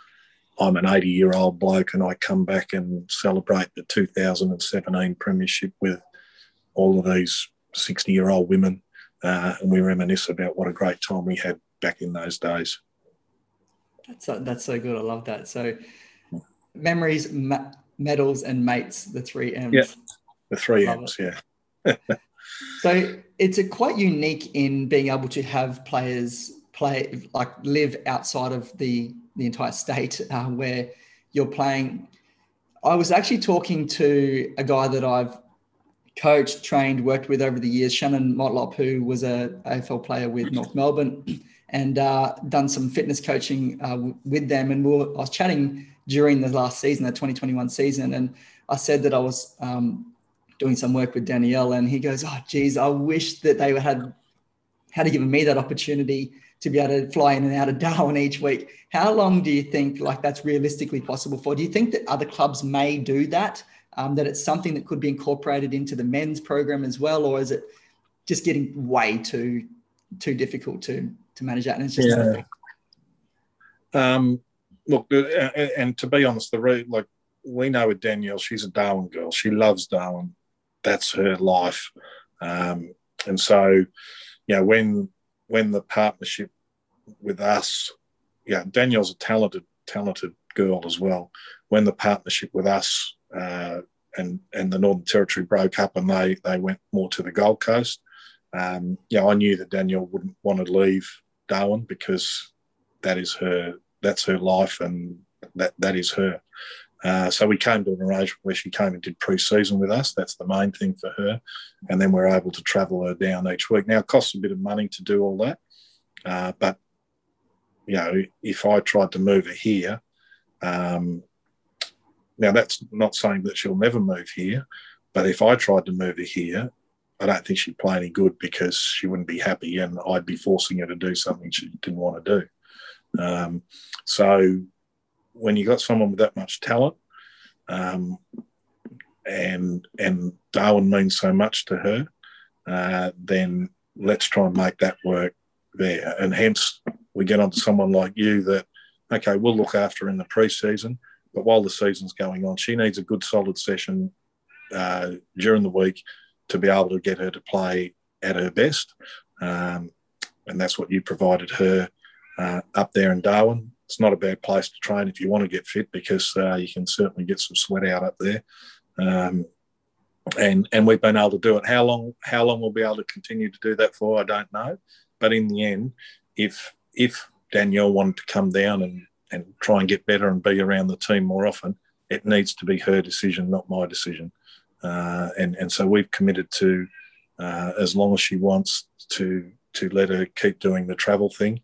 I'm an 80 year old bloke and I come back and celebrate the 2017 Premiership with all of these 60 year old women, uh, and we reminisce about what a great time we had back in those days. That's so, that's so good. I love that. So, memories, ma- medals, and mates, the three M's. Yeah, the three M's. It. Yeah. so it's a quite unique in being able to have players play like live outside of the the entire state uh, where you're playing. I was actually talking to a guy that I've coached, trained, worked with over the years, Shannon Motlop, who was a AFL player with North Melbourne, and uh, done some fitness coaching uh, with them. And we were, I was chatting during the last season, the 2021 season, and I said that I was um, doing some work with Danielle, and he goes, "Oh, geez, I wish that they had had given me that opportunity." to be able to fly in and out of Darwin each week. How long do you think like that's realistically possible for? Do you think that other clubs may do that? um, that it's something that could be incorporated into the men's program as well, or is it just getting way too too difficult to to manage that? And it's just yeah. Um, look, and, and, to be honest, the re- like we know with Danielle, she's a Darwin girl. She loves Darwin. That's her life. Um, and so, you know, when when the partnership with us, yeah, Danielle's a talented, talented girl as well. When the partnership with us uh, and and the Northern Territory broke up and they they went more to the Gold Coast. Um, yeah, I knew that Danielle wouldn't want to leave Darwin because that is her that's her life and that that is her. Uh, so we came to an arrangement where she came and did pre-season with us. That's the main thing for her, and then we're able to travel her down each week. Now it costs a bit of money to do all that, uh, but you know if I tried to move her here, um, now, that's not saying that she'll never move here, but if I tried to move her here, I don't think she'd play any good because she wouldn't be happy and I'd be forcing her to do something she didn't want to do. Um, so, when you got someone with that much talent, um, and and Darwin means so much to her, uh, then let's try and make that work there. And hence, we get onto someone like you that, okay, we'll look after in the preseason. But while the season's going on, she needs a good solid session uh, during the week to be able to get her to play at her best. Um, and that's what you provided her uh, up there in Darwin. It's not a bad place to train if you want to get fit because uh, you can certainly get some sweat out up there. Um, and and we've been able to do it. How long how long we'll be able to continue to do that for, I don't know. But in the end, if if Danielle wanted to come down and and try and get better and be around the team more often, it needs to be her decision, not my decision. Uh, and and so we've committed to, uh, as long as she wants to to let her keep doing the travel thing.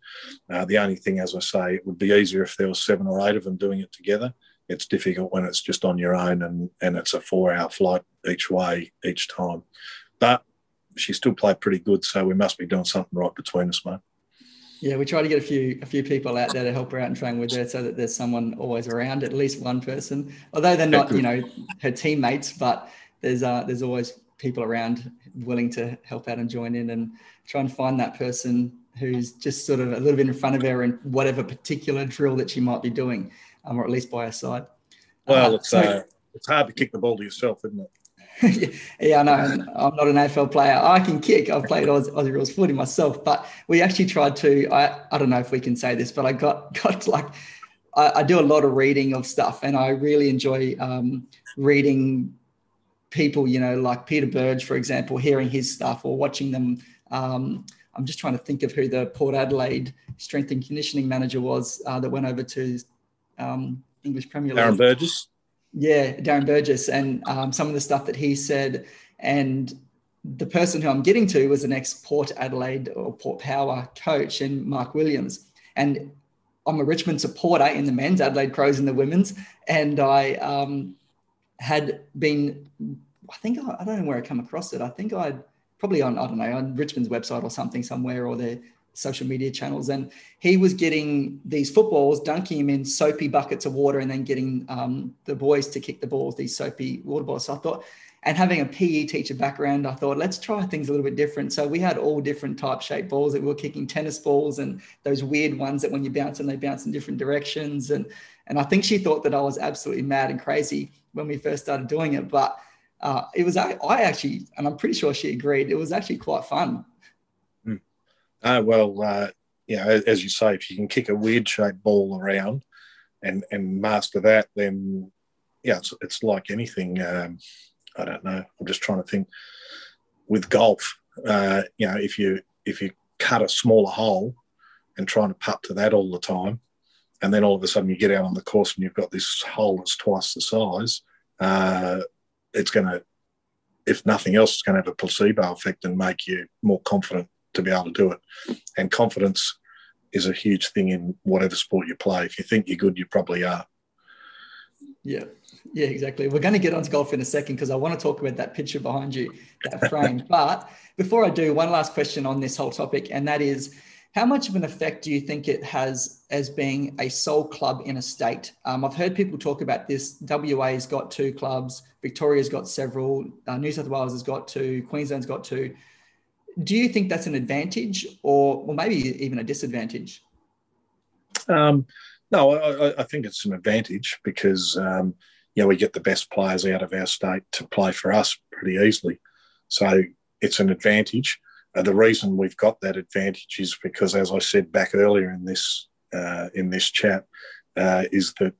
Uh, the only thing, as I say, it would be easier if there was seven or eight of them doing it together. It's difficult when it's just on your own and and it's a four hour flight each way each time. But she still played pretty good, so we must be doing something right between us, mate. Yeah, we try to get a few a few people out there to help her out and train with her, so that there's someone always around, at least one person. Although they're not, you know, her teammates, but there's uh, there's always people around willing to help out and join in and try and find that person who's just sort of a little bit in front of her in whatever particular drill that she might be doing, um, or at least by her side. Well, uh, it's uh, it's hard to kick the ball to yourself, isn't it? yeah, I know. I'm not an AFL player. I can kick. I've played Aussie, Aussie rules footy myself, but we actually tried to. I, I don't know if we can say this, but I got got like I, I do a lot of reading of stuff, and I really enjoy um, reading people. You know, like Peter Burge, for example, hearing his stuff or watching them. Um, I'm just trying to think of who the Port Adelaide strength and conditioning manager was uh, that went over to um, English Premier League. Darren Burgess. Yeah, Darren Burgess, and um, some of the stuff that he said, and the person who I'm getting to was an ex Port Adelaide or Port Power coach, and Mark Williams, and I'm a Richmond supporter in the men's, Adelaide Crows in the women's, and I um, had been, I think I, I don't know where I come across it. I think I'd probably on I don't know on Richmond's website or something somewhere or their social media channels, and he was getting these footballs, dunking them in soapy buckets of water, and then getting um, the boys to kick the balls, these soapy water balls. So I thought, and having a PE teacher background, I thought let's try things a little bit different. So we had all different type shaped balls that we were kicking, tennis balls, and those weird ones that when you bounce them, they bounce in different directions. And and I think she thought that I was absolutely mad and crazy when we first started doing it, but. Uh, it was I, actually, and I'm pretty sure she agreed. It was actually quite fun uh, well, uh, know, as you say, if you can kick a weird shaped ball around and and master that, then yeah, it's, it's like anything. Um, I don't know. I'm just trying to think. With golf, uh, you know, if you if you cut a smaller hole and trying to putt to that all the time, and then all of a sudden you get out on the course and you've got this hole that's twice the size, uh, it's going to, if nothing else, it's going to have a placebo effect and make you more confident to be able to do it. And confidence is a huge thing in whatever sport you play. If you think you're good, you probably are. Yeah, yeah, exactly. We're going to get onto golf in a second because I want to talk about that picture behind you, that frame. but before I do, one last question on this whole topic, and that is how much of an effect do you think it has as being a sole club in a state? Um, I've heard people talk about this. WA's got two clubs, Victoria's got several, uh, New South Wales has got two, Queensland's got two do you think that's an advantage or, or maybe even a disadvantage? Um, no, I, I, think it's an advantage because um, you know we get the best players out of our state to play for us pretty easily. So it's an advantage. Uh, the reason we've got that advantage is because, as I said back earlier in this uh, in this chat, uh, is that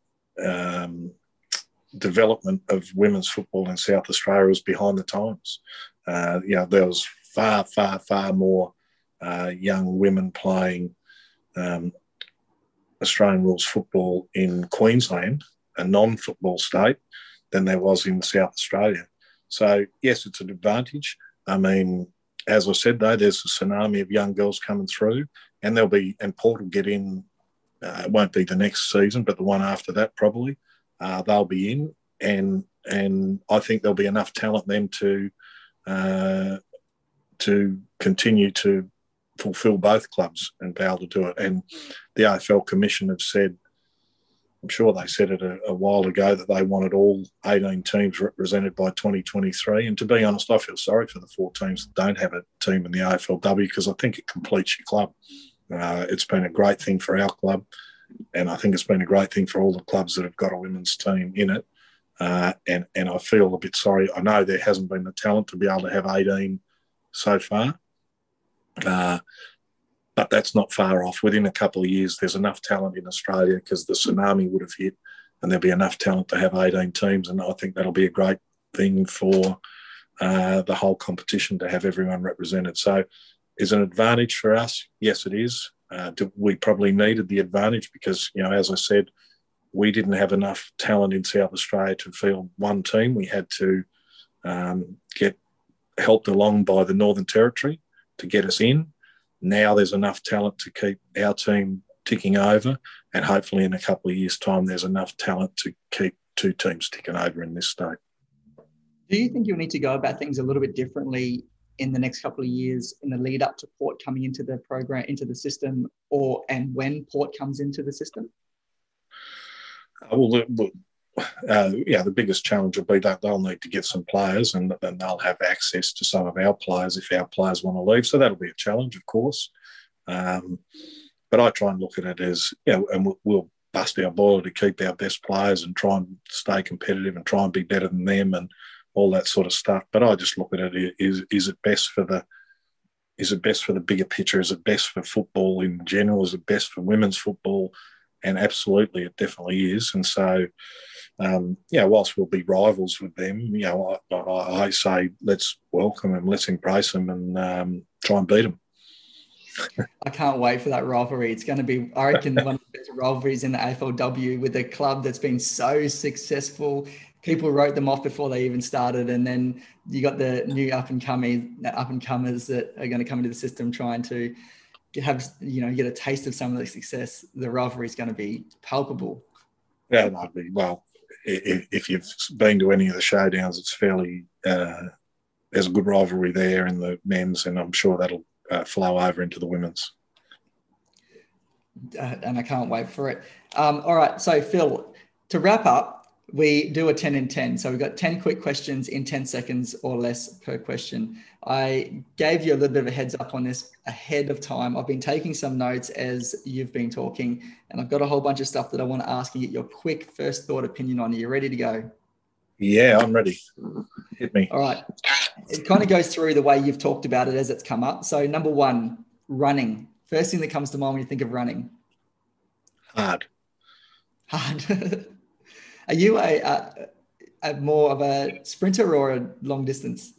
um, development of women's football in South Australia was behind the times. Uh, you know, there was far, far, far more uh, young women playing um, Australian rules football in Queensland, a non football state, than there was in South Australia. So, yes, it's an advantage. I mean, as I said, though, there's a tsunami of young girls coming through, and there'll be, and Port will get in. Uh, it won't be the next season, but the one after that probably. Uh, they'll be in, and and I think there'll be enough talent then to uh, to continue to fulfil both clubs and be able to do it. And the AFL Commission have said, I'm sure they said it a, a, while ago that they wanted all 18 teams represented by 2023. And to be honest, I feel sorry for the four teams that don't have a team in the AFLW because I think it completes your club. Uh, it's been a great thing for our club, and I think it's been a great thing for all the clubs that have got a women's team in it. Uh, and and I feel a bit sorry. I know there hasn't been the talent to be able to have 18 so far. Uh, but that's not far off. Within a couple of years, there's enough talent in Australia because the tsunami would have hit, and there'll be enough talent to have 18 teams. And I think that'll be a great thing for uh, the whole competition to have everyone represented. So, is an advantage for us? Yes, it is. Uh, we probably needed the advantage because, you know, as I said, we didn't have enough talent in South Australia to field one team. We had to um, get helped along by the Northern Territory to get us in. Now there's enough talent to keep our team ticking over, and hopefully in a couple of years' time, there's enough talent to keep two teams ticking over in this state. Do you think you'll need to go about things a little bit differently in the next couple of years in the lead up to Port coming into the program, into the system, or and when Port comes into the system? Uh, well, uh, yeah, the biggest challenge will be that they'll need to get some players and then they'll have access to some of our players if our players want to leave. So that'll be a challenge, of course. Um, but I try and look at it as, you know, and we'll, we'll bust our boiler to keep our best players and try and stay competitive and try and be better than them and all that sort of stuff. But I just look at it is is it best for the is it best for the bigger picture? Is it best for football in general? Is it best for women's football? And absolutely, it definitely is. And so, um, yeah, whilst we'll be rivals with them, you know, I, I, I say let's welcome them, let's embrace them, and um, try and beat them. I can't wait for that rivalry. It's going to be, I reckon, one of the best rivalries in the AFLW with a club that's been so successful. People wrote them off before they even started, and then you got the new up and coming, up and comers that are going to come into the system trying to have, you know, get a taste of some of the success. The rivalry is going to be palpable. Yeah, be well. If, if you've been to any of the showdowns, it's fairly uh, there's a good rivalry there in the men's, and I'm sure that'll uh, flow over into the women's. Uh, and I can't wait for it. Um, all right, so Phil, to wrap up, we do a 10 in 10. So we've got 10 quick questions in 10 seconds or less per question. I gave you a little bit of a heads up on this ahead of time. I've been taking some notes as you've been talking, and I've got a whole bunch of stuff that I want to ask and get your quick first thought opinion on. Are you ready to go? Yeah, I'm ready. Hit me. All right. It kind of goes through the way you've talked about it as it's come up. So, number one, running. First thing that comes to mind when you think of running? Hard. Hard. Are you a, a, a, more of a sprinter or a long distance?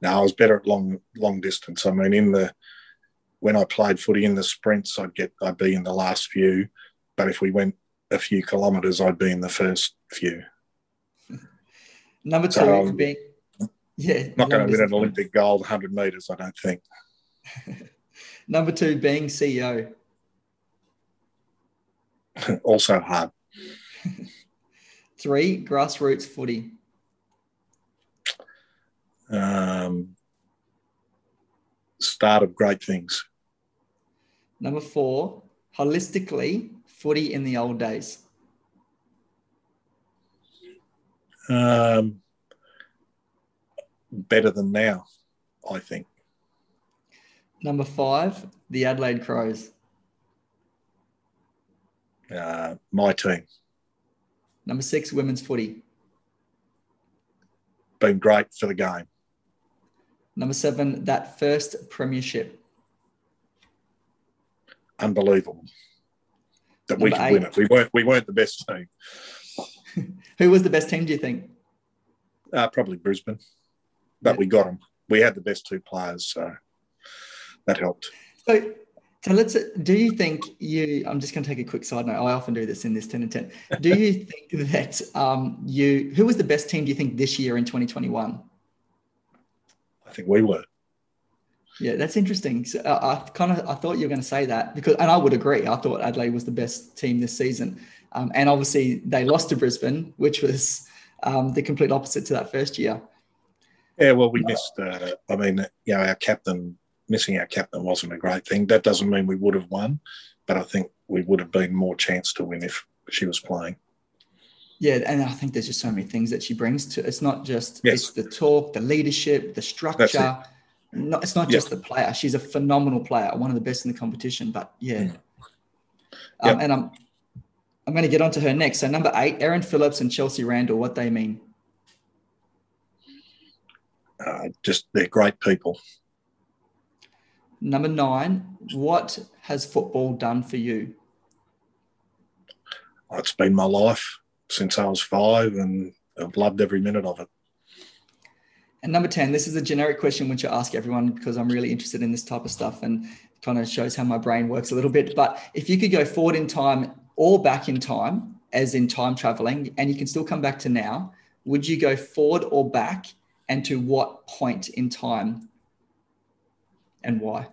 No, I was better at long long distance. I mean, in the when I played footy in the sprints, I'd get I'd be in the last few, but if we went a few kilometres, I'd be in the first few. Number two so, um, being yeah, not going to win an Olympic gold 100 metres, I don't think. Number two being CEO. also hard. Three, grassroots footy. Um, start of great things. Number four, holistically, footy in the old days. Um, better than now, I think. Number five, the Adelaide Crows. Uh, my team. Number six, women's footy. Been great for the game. Number seven, that first premiership. Unbelievable that Number we could eight. win it. We weren't we weren't the best team. Who was the best team? Do you think? Uh, probably Brisbane, but yeah. we got them. We had the best two players, so that helped. So so let's. Do you think you? I'm just going to take a quick side note. I often do this in this ten and ten. Do you think that um, you? Who was the best team? Do you think this year in 2021? I think we were. Yeah, that's interesting. So uh, I kind of I thought you were going to say that because, and I would agree. I thought Adelaide was the best team this season, um, and obviously they lost to Brisbane, which was um, the complete opposite to that first year. Yeah, well, we missed. Uh, I mean, you know, our captain missing our captain wasn't a great thing. That doesn't mean we would have won, but I think we would have been more chance to win if she was playing. Yeah, and I think there's just so many things that she brings to. It's not just yes. it's the talk, the leadership, the structure. It. Not, it's not just the player. She's a phenomenal player, one of the best in the competition. But yeah, mm. um, and I'm I'm going to get onto her next. So number eight, Erin Phillips and Chelsea Randall. What they mean? Uh, just they're great people. Number nine, what has football done for you? Oh, it's been my life since I was five, and I've loved every minute of it. And number 10, this is a generic question which I ask everyone because I'm really interested in this type of stuff and kind of shows how my brain works a little bit. But if you could go forward in time or back in time, as in time traveling, and you can still come back to now, would you go forward or back? And to what point in time and why?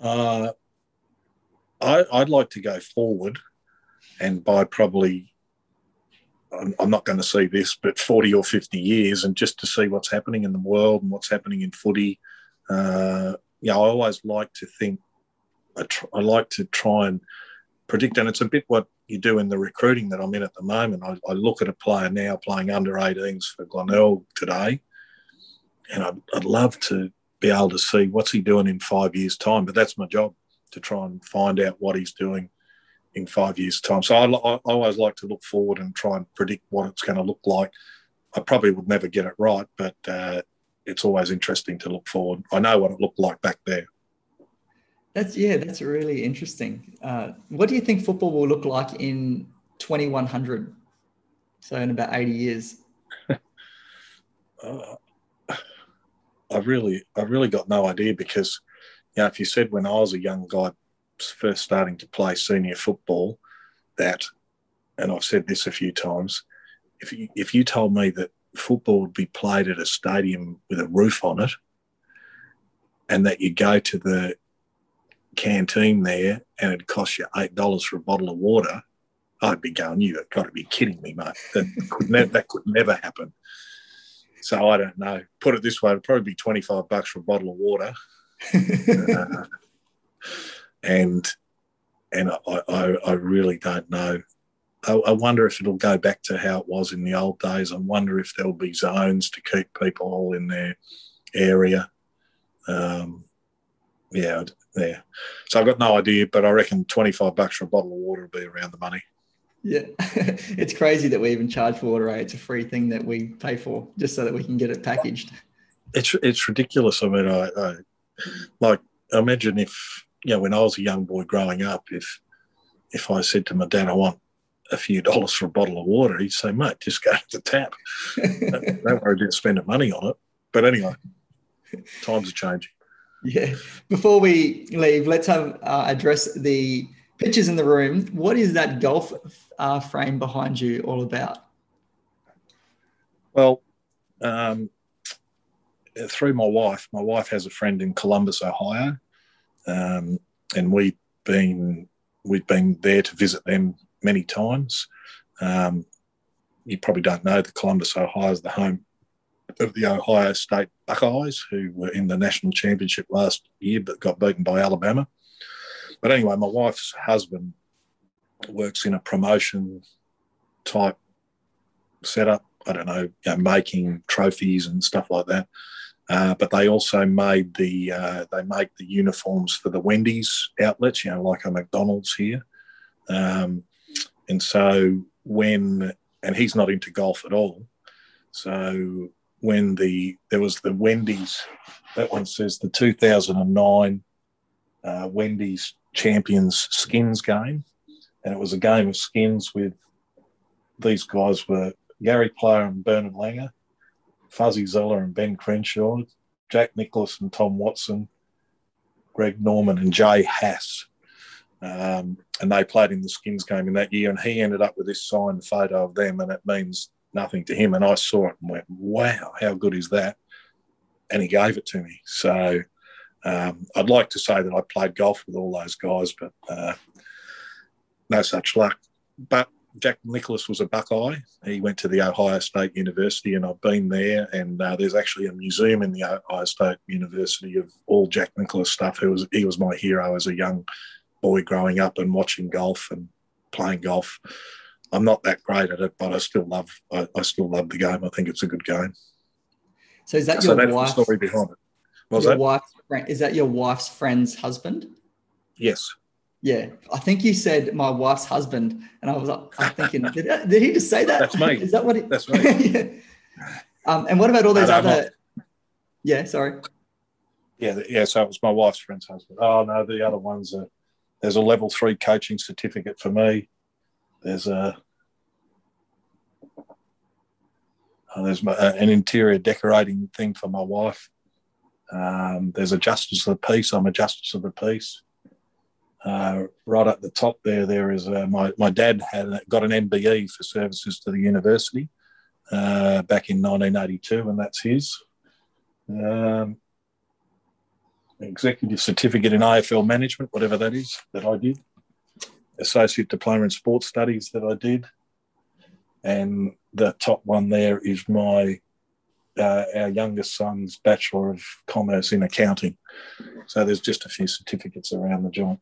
Uh, I, would like to go forward and by probably I'm, I'm not going to see this, but 40 or 50 years, and just to see what's happening in the world and what's happening in footy. Uh, you know, I always like to think, I, tr- I like to try and predict, and it's a bit what you do in the recruiting that I'm in at the moment. I, I look at a player now playing under 18s for Glenelg today, and I'd, I'd love to be able to see what's he doing in five years' time. But that's my job to try and find out what he's doing in five years' time. So I, I, always like to look forward and try and predict what it's going to look like. I probably would never get it right, but uh, it's always interesting to look forward. I know what it looked like back there. That's yeah, that's really interesting. Uh, what do you think football will look like in 2100? So in about 80 years. uh, I've really, I've really got no idea because, you know, if you said when I was a young guy first starting to play senior football, that, and I've said this a few times, if you if you told me that football would be played at a stadium with a roof on it, and that you go to the canteen there and it costs you eight dollars for a bottle of water, I'd be going, "You've got to be kidding me, mate! That could never that could never happen." So I don't know. Put it this way, it'd probably be twenty five bucks for a bottle of water, uh, and and I, I, I really don't know. I, I, wonder if it'll go back to how it was in the old days. I wonder if there'll be zones to keep people all in their area. Um, yeah, yeah. So I've got no idea, but I reckon 25 bucks for a bottle of water will be around the money. Yeah, it's crazy that we even charge for water. It's a free thing that we pay for just so that we can get it packaged. It's it's ridiculous. I mean, I, I like imagine if you know when I was a young boy growing up, if if I said to my dad, I want a few dollars for a bottle of water, he'd say, mate, just go to the tap. don't worry about spending money on it. But anyway, times are changing. Yeah. Before we leave, let's have uh, address the pictures in the room. What is that golf uh, frame behind you all about? Well, um, through my wife, my wife has a friend in Columbus, Ohio, um, and we've been we've been there to visit them many times. Um, you probably don't know that Columbus, Ohio, is the home of the Ohio State Buckeyes, who were in the national championship last year but got beaten by Alabama. But anyway, my wife's husband works in a promotion type setup. I don't know, you know making trophies and stuff like that. Uh, but they also made the uh, they make the uniforms for the Wendy's outlets, you know, like a McDonald's here. Um, and so when and he's not into golf at all. So when the there was the Wendy's, that one says the 2009 uh, Wendy's Champions Skins game, and it was a game of skins with these guys were Gary Player and Bernard Langer, Fuzzy Zoeller and Ben Crenshaw, Jack Nicklaus and Tom Watson, Greg Norman and Jay Haas. Um, and they played in the skins game in that year, and he ended up with this signed photo of them, and it means nothing to him. And I saw it and went, "Wow, how good is that?" And he gave it to me. So um, I'd like to say that I played golf with all those guys, but uh, no such luck. But Jack Nicklaus was a Buckeye. He went to the Ohio State University, and I've been there. And uh, there's actually a museum in the Ohio State University of all Jack Nicklaus stuff. He was he was my hero as a young boy growing up and watching golf and playing golf. I'm not that great at it, but I still love I, I still love the game. I think it's a good game. So is that so your wife's story behind it? Was your that? Wife's, is that your wife's friend's husband? Yes. Yeah, I think you said my wife's husband, and I was like, I'm thinking, did, did he just say that? That's me. Is that what? He, That's me. yeah. Um, and what about all those other? Yeah, sorry. Yeah, yeah. So it was my wife's friend's husband. Oh no, the other ones are. There's a level three coaching certificate for me. There's a. Oh, there's my, uh, an interior decorating thing for my wife. Um, there's a justice of the peace. I'm a justice of the peace. Uh, right at the top there, there is uh, my, my dad had got an MBE for services to the university uh, back in 1982, and that's his. Um, executive certificate in AFL management, whatever that is, that I did. Associate diploma in sports studies that I did. and the top one there is my uh, our youngest son's Bachelor of Commerce in Accounting. So there's just a few certificates around the joint.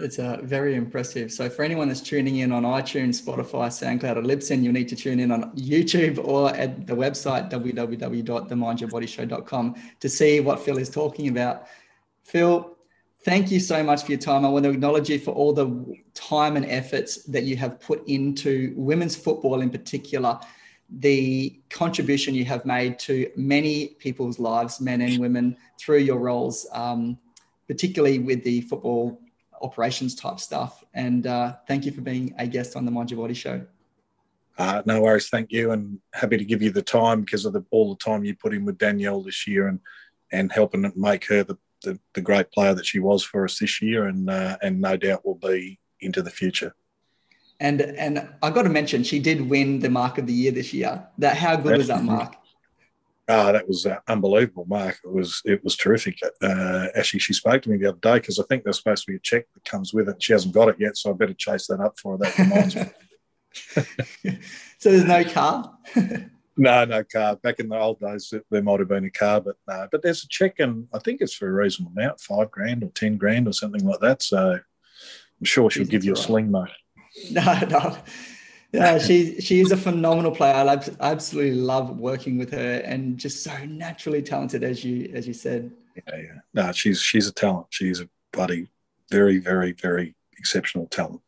It's uh, very impressive. So for anyone that's tuning in on iTunes, Spotify, SoundCloud, or Libsyn, you'll need to tune in on YouTube or at the website www.themindyourbodyshow.com to see what Phil is talking about. Phil, thank you so much for your time. I want to acknowledge you for all the time and efforts that you have put into women's football in particular the contribution you have made to many people's lives, men and women, through your roles, um, particularly with the football operations type stuff. And uh, thank you for being a guest on the Mind Your Body Show. Uh, no worries, thank you, and happy to give you the time because of the, all the time you put in with Danielle this year and and helping make her the, the, the great player that she was for us this year, and uh, and no doubt will be into the future. And and I got to mention, she did win the mark of the year this year. That how good was that mark? Ah, that was uh, unbelievable, Mark. It was it was terrific. Uh, actually, she spoke to me the other day because I think there's supposed to be a check that comes with it. She hasn't got it yet, so I better chase that up for her. That reminds me. so there's no car. no, no car. Back in the old days, there might have been a car, but no. But there's a check, and I think it's for a reasonable amount, five grand or ten grand or something like that. So I'm sure she'll give you a sling, mate. No, no. Yeah, she she is a phenomenal player. I absolutely love working with her, and just so naturally talented, as you as you said. Yeah, yeah. No, she's she's a talent. She's a bloody very, very, very exceptional talent,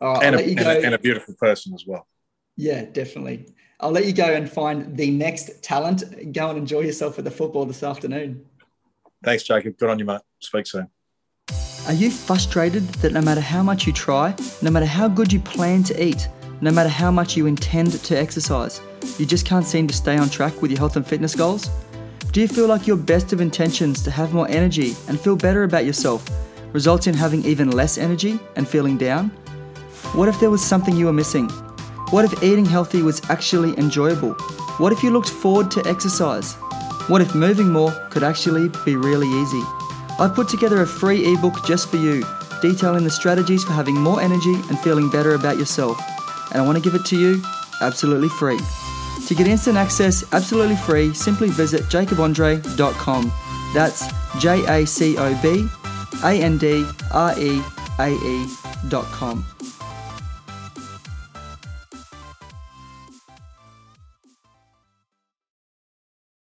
and, a, and, a, and a beautiful person as well. Yeah, definitely. I'll let you go and find the next talent. Go and enjoy yourself with the football this afternoon. Thanks, Jacob. Good on you, mate. Speak soon. Are you frustrated that no matter how much you try, no matter how good you plan to eat, no matter how much you intend to exercise, you just can't seem to stay on track with your health and fitness goals? Do you feel like your best of intentions to have more energy and feel better about yourself results in having even less energy and feeling down? What if there was something you were missing? What if eating healthy was actually enjoyable? What if you looked forward to exercise? What if moving more could actually be really easy? I've put together a free ebook just for you, detailing the strategies for having more energy and feeling better about yourself. And I want to give it to you absolutely free. To get instant access absolutely free, simply visit jacobandreae.com. That's J A C O B A N D R E A E.com.